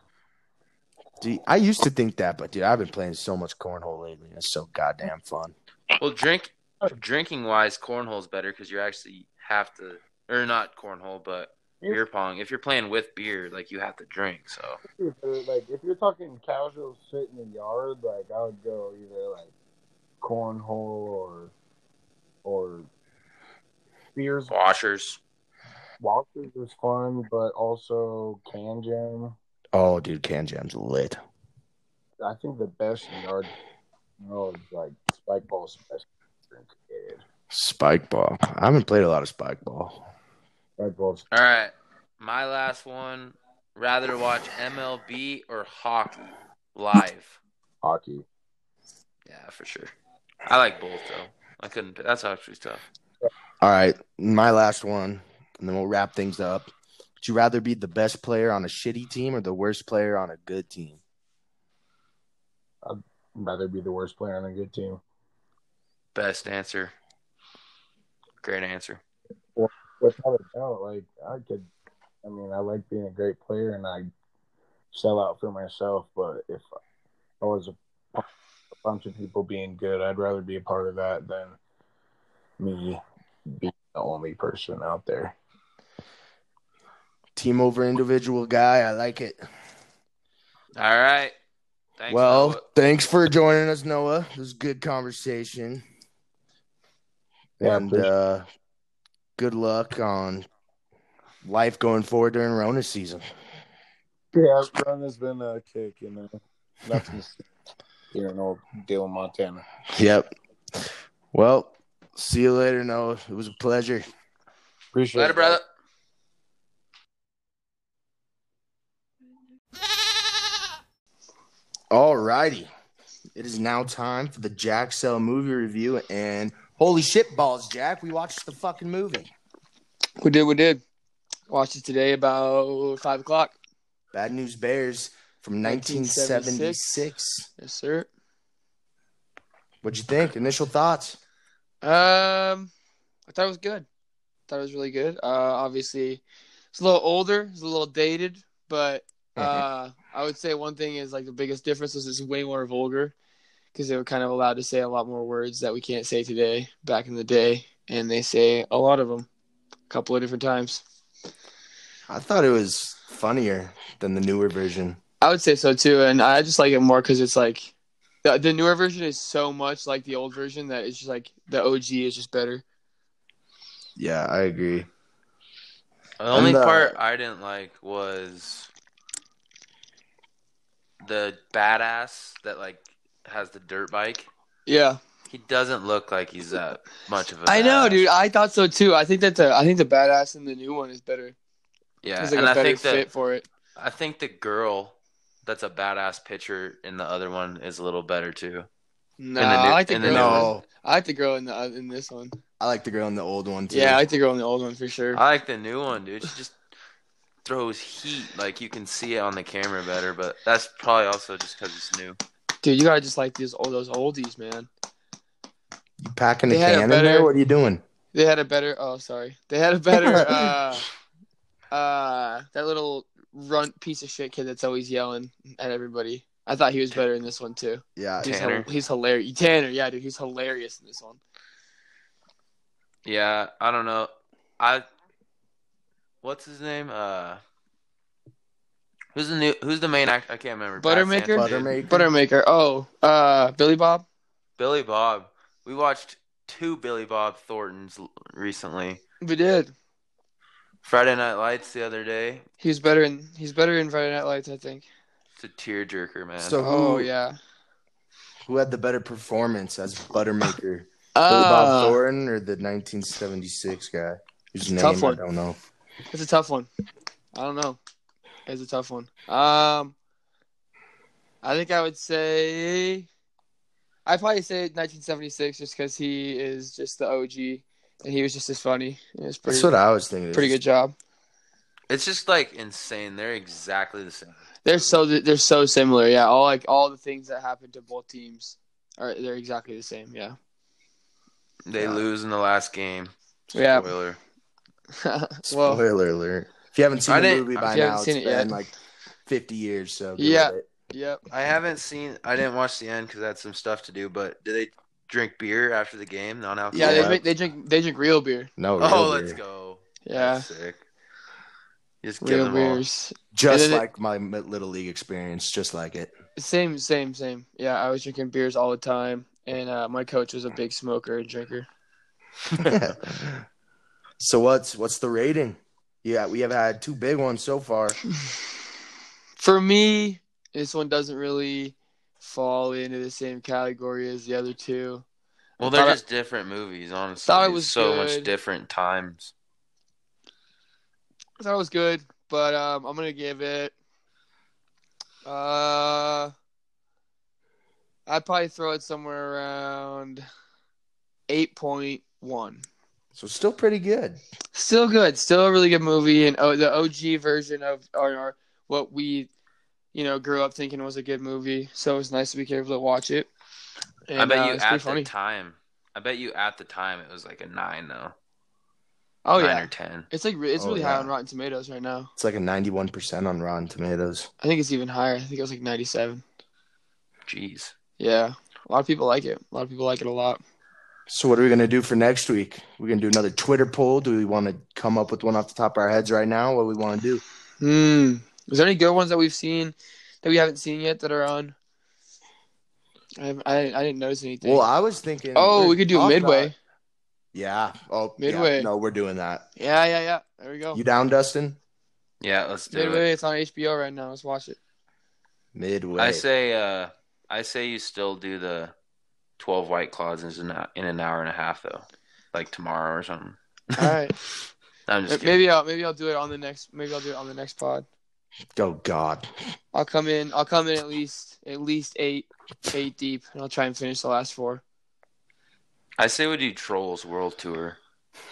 Dude, I used to think that, but dude, I've been playing so much cornhole lately. It's so goddamn fun. Well, drink drinking wise, cornhole's better because you actually have to, or not cornhole, but beer pong. If you're playing with beer, like you have to drink. So Like, if you're talking casual sit in the yard, like I would go either like cornhole or or beers. washers. Washers is fun, but also KanJam. Oh, dude, KanJam's lit. I think the best yard, you know, is like spike ball's the best drink. Spike ball. I haven't played a lot of spike ball. Spike ball's All right, my last one. Rather watch MLB or hockey live? hockey. Yeah, for sure. I like both though. I couldn't. That's actually tough. All right, my last one, and then we'll wrap things up. Would you rather be the best player on a shitty team or the worst player on a good team? I'd rather be the worst player on a good team. Best answer. Great answer. Without a doubt, like I could. I mean, I like being a great player, and I sell out for myself. But if I was a, a bunch of people being good, I'd rather be a part of that than me being the only person out there. Team over individual guy. I like it. All right. Thanks. well, Noah. thanks for joining us, Noah. It was a good conversation. Yeah, and uh, good luck on life going forward during Rona season. Yeah, run has been a kick, you know. Nothing here in old Dillon, Montana. Yep. Well, see you later, Noah. It was a pleasure. Appreciate Later, it, brother. All righty. It is now time for the Jack Sell movie review. And holy shit balls, Jack, we watched the fucking movie. We did, we did. Watched it today about five o'clock. Bad News Bears from 1976. Yes, sir. What'd you think? Initial thoughts? Um, I thought it was good. thought it was really good. Uh, obviously, it's a little older, it's a little dated, but uh, I would say one thing is like the biggest difference is it's way more vulgar because they were kind of allowed to say a lot more words that we can't say today back in the day, and they say a lot of them, a couple of different times. I thought it was funnier than the newer version. I would say so too, and I just like it more because it's like the, the newer version is so much like the old version that it's just like the OG is just better. Yeah, I agree. The only And, uh, part I didn't like was the badass that like has the dirt bike. Yeah, He doesn't look like he's that much of a. I know, dude. I thought so too. I think that the I think the badass in the new one is better. Yeah, It's like and a I better think fit that for it. I think the girl that's a badass pitcher and the other one is a little better too. No, in new- I like the the girl. new No, I like the girl in the uh, in this one. I like the girl in the old one too. Yeah, I like the girl in the old one for sure. I like the new one, dude. She just throws heat, like you can see it on the camera better. But that's probably also just because it's new. Dude, you gotta just like these old those oldies, man. you packing a They had a can in there? What are you doing? They had a better. Oh, sorry. They had a better. uh uh That little runt piece of shit kid that's always yelling at everybody. I thought he was better in this one too. Yeah, He's, Tanner. hil- he's hilarious. Tanner, yeah, dude, he's hilarious in this one. Yeah, I don't know. I what's his name? Uh, who's the new? Who's the main actor? I can't remember. Buttermaker? Buttermaker. Buttermaker. Oh, uh, Billy Bob. Billy Bob. We watched two Billy Bob Thorntons recently. We did. Friday Night Lights the other day. He's better in. He's better in Friday Night Lights, I think. It's a tearjerker, man. So- Oh who- yeah. Who had the better performance as Buttermaker? Billy Uh, Bob Thornton or the 1976 guy whose name Tough I don't know? It's a tough one. I don't know. It's a tough one. Um, I think I would say, I'd probably say 1976 just because he is just the OG and he was just as funny. It was pretty, That's what I was thinking. pretty good job. It's just like insane. They're exactly the same. They're so they're so similar. Yeah, all like all the things that happened to both teams are they're exactly the same. Yeah. They Yeah. lose in the last game. Yeah. Spoiler. well, Spoiler alert. If you haven't seen I the movie by if you haven't now, it's seen it been yet. like 50 years. So Yeah. yep. I haven't seen. I didn't watch the end because I had some stuff to do. But do they drink beer after the game? Non alcohol. Yeah, Yeah. they drink they drink they drink real beer. No, Oh, real let's go. Yeah, That's sick. Just real them all. beers. Just And then it- like my little league experience, just like it. Same, same, same. Yeah, I was drinking beers all the time, and uh, my coach was a big smoker and drinker. so what's what's the rating? Yeah, we have had two big ones so far. For me, this one doesn't really fall into the same category as the other two. Well, I they're thought just different movies, honestly. thought it was so much different times. I thought it was good, but um, I'm gonna give it. Uh, I'd probably throw it somewhere around eight point one. So still pretty good. Still good, still a really good movie, and oh, the OG version of or, or what we, you know, grew up thinking it was a good movie. So it's nice to be able to watch it. And, I bet uh, you it's pretty at the funny. time. I bet you at the time it was like a nine though. Oh nine yeah, or ten. it's like it's Oh, really yeah. high on Rotten Tomatoes right now. It's like a 91% on Rotten Tomatoes. I think it's even higher. I think it was like 97. Jeez. Yeah, a lot of people like it. A lot of people like it a lot. So what are we gonna do for next week? We're gonna do another Twitter poll. Do we want to come up with one off the top of our heads right now? What do we want to do? Hmm. Is there any good ones that we've seen that we haven't seen yet that are on? I I, I didn't notice anything. Well, I was thinking. oh, we're could do Midway. about- yeah. Oh, yeah. Midway. No, we're doing that. Yeah, yeah, yeah. There we go. You down, Dustin? Yeah, let's do Midway. it. It's on HBO right now. Let's watch it. Midway. I say uh I say you still do the twelve white claws in an, in an hour and a half though. Like tomorrow or something. All right. I'm just kidding. maybe I'll maybe I'll do it on the next. Maybe I'll do it on the next pod. Oh God. I'll come in. I'll come in at least at least eight eight deep, and I'll try and finish the last four. I say we do Trolls World Tour.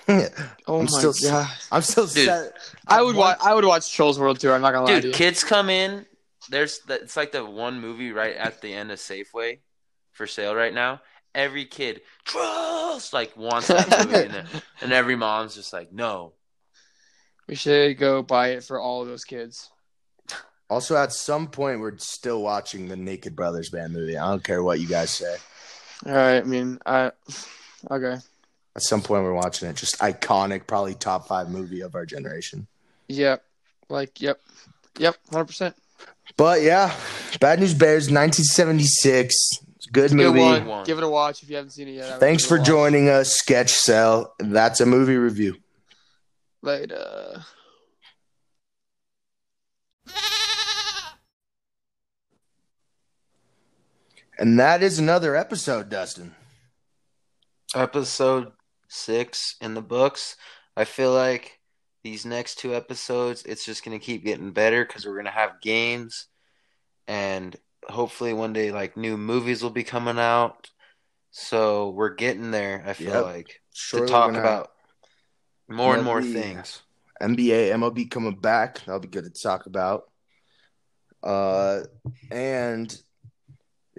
Oh I'm my still- god! I'm still Dude, set. I would watch. I would watch Trolls World Tour. I'm not gonna lie to Dude, kids come in. There's the, it's like the one movie right at the end of Safeway for sale right now. Every kid trolls like wants that movie, and, and every mom's just like, no. We should go buy it for all of those kids. Also, at some point, we're still watching the Naked Brothers Band movie. I don't care what you guys say. All right. I mean, I okay. At some point, we're watching it. Just iconic, probably top five movie of our generation. Yep. Like yep. Yep. Hundred percent. But yeah, Bad News Bears, 1976. It's a good Good movie. One. Give it a watch if you haven't seen it yet. Thanks for joining us, Sketch Cell. That's a movie review. Later. And that is another episode, Dustin. Episode six in the books. I feel like these next two episodes, it's just gonna keep getting better because we're gonna have games, and hopefully one day like new movies will be coming out. So we're getting there. I feel Yep. like Surely to talk about more and more things. NBA, MLB coming back. That'll be good to talk about. Uh, and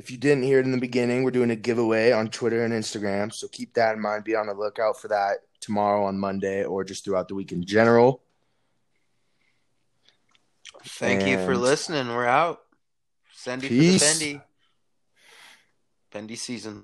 if you didn't hear it in the beginning, we're doing a giveaway on Twitter and Instagram. So keep that in mind. Be on the lookout for that tomorrow on Monday or just throughout the week in general. Thank you for listening. We're out. Send you for the Peace. Bendy. Bendy season.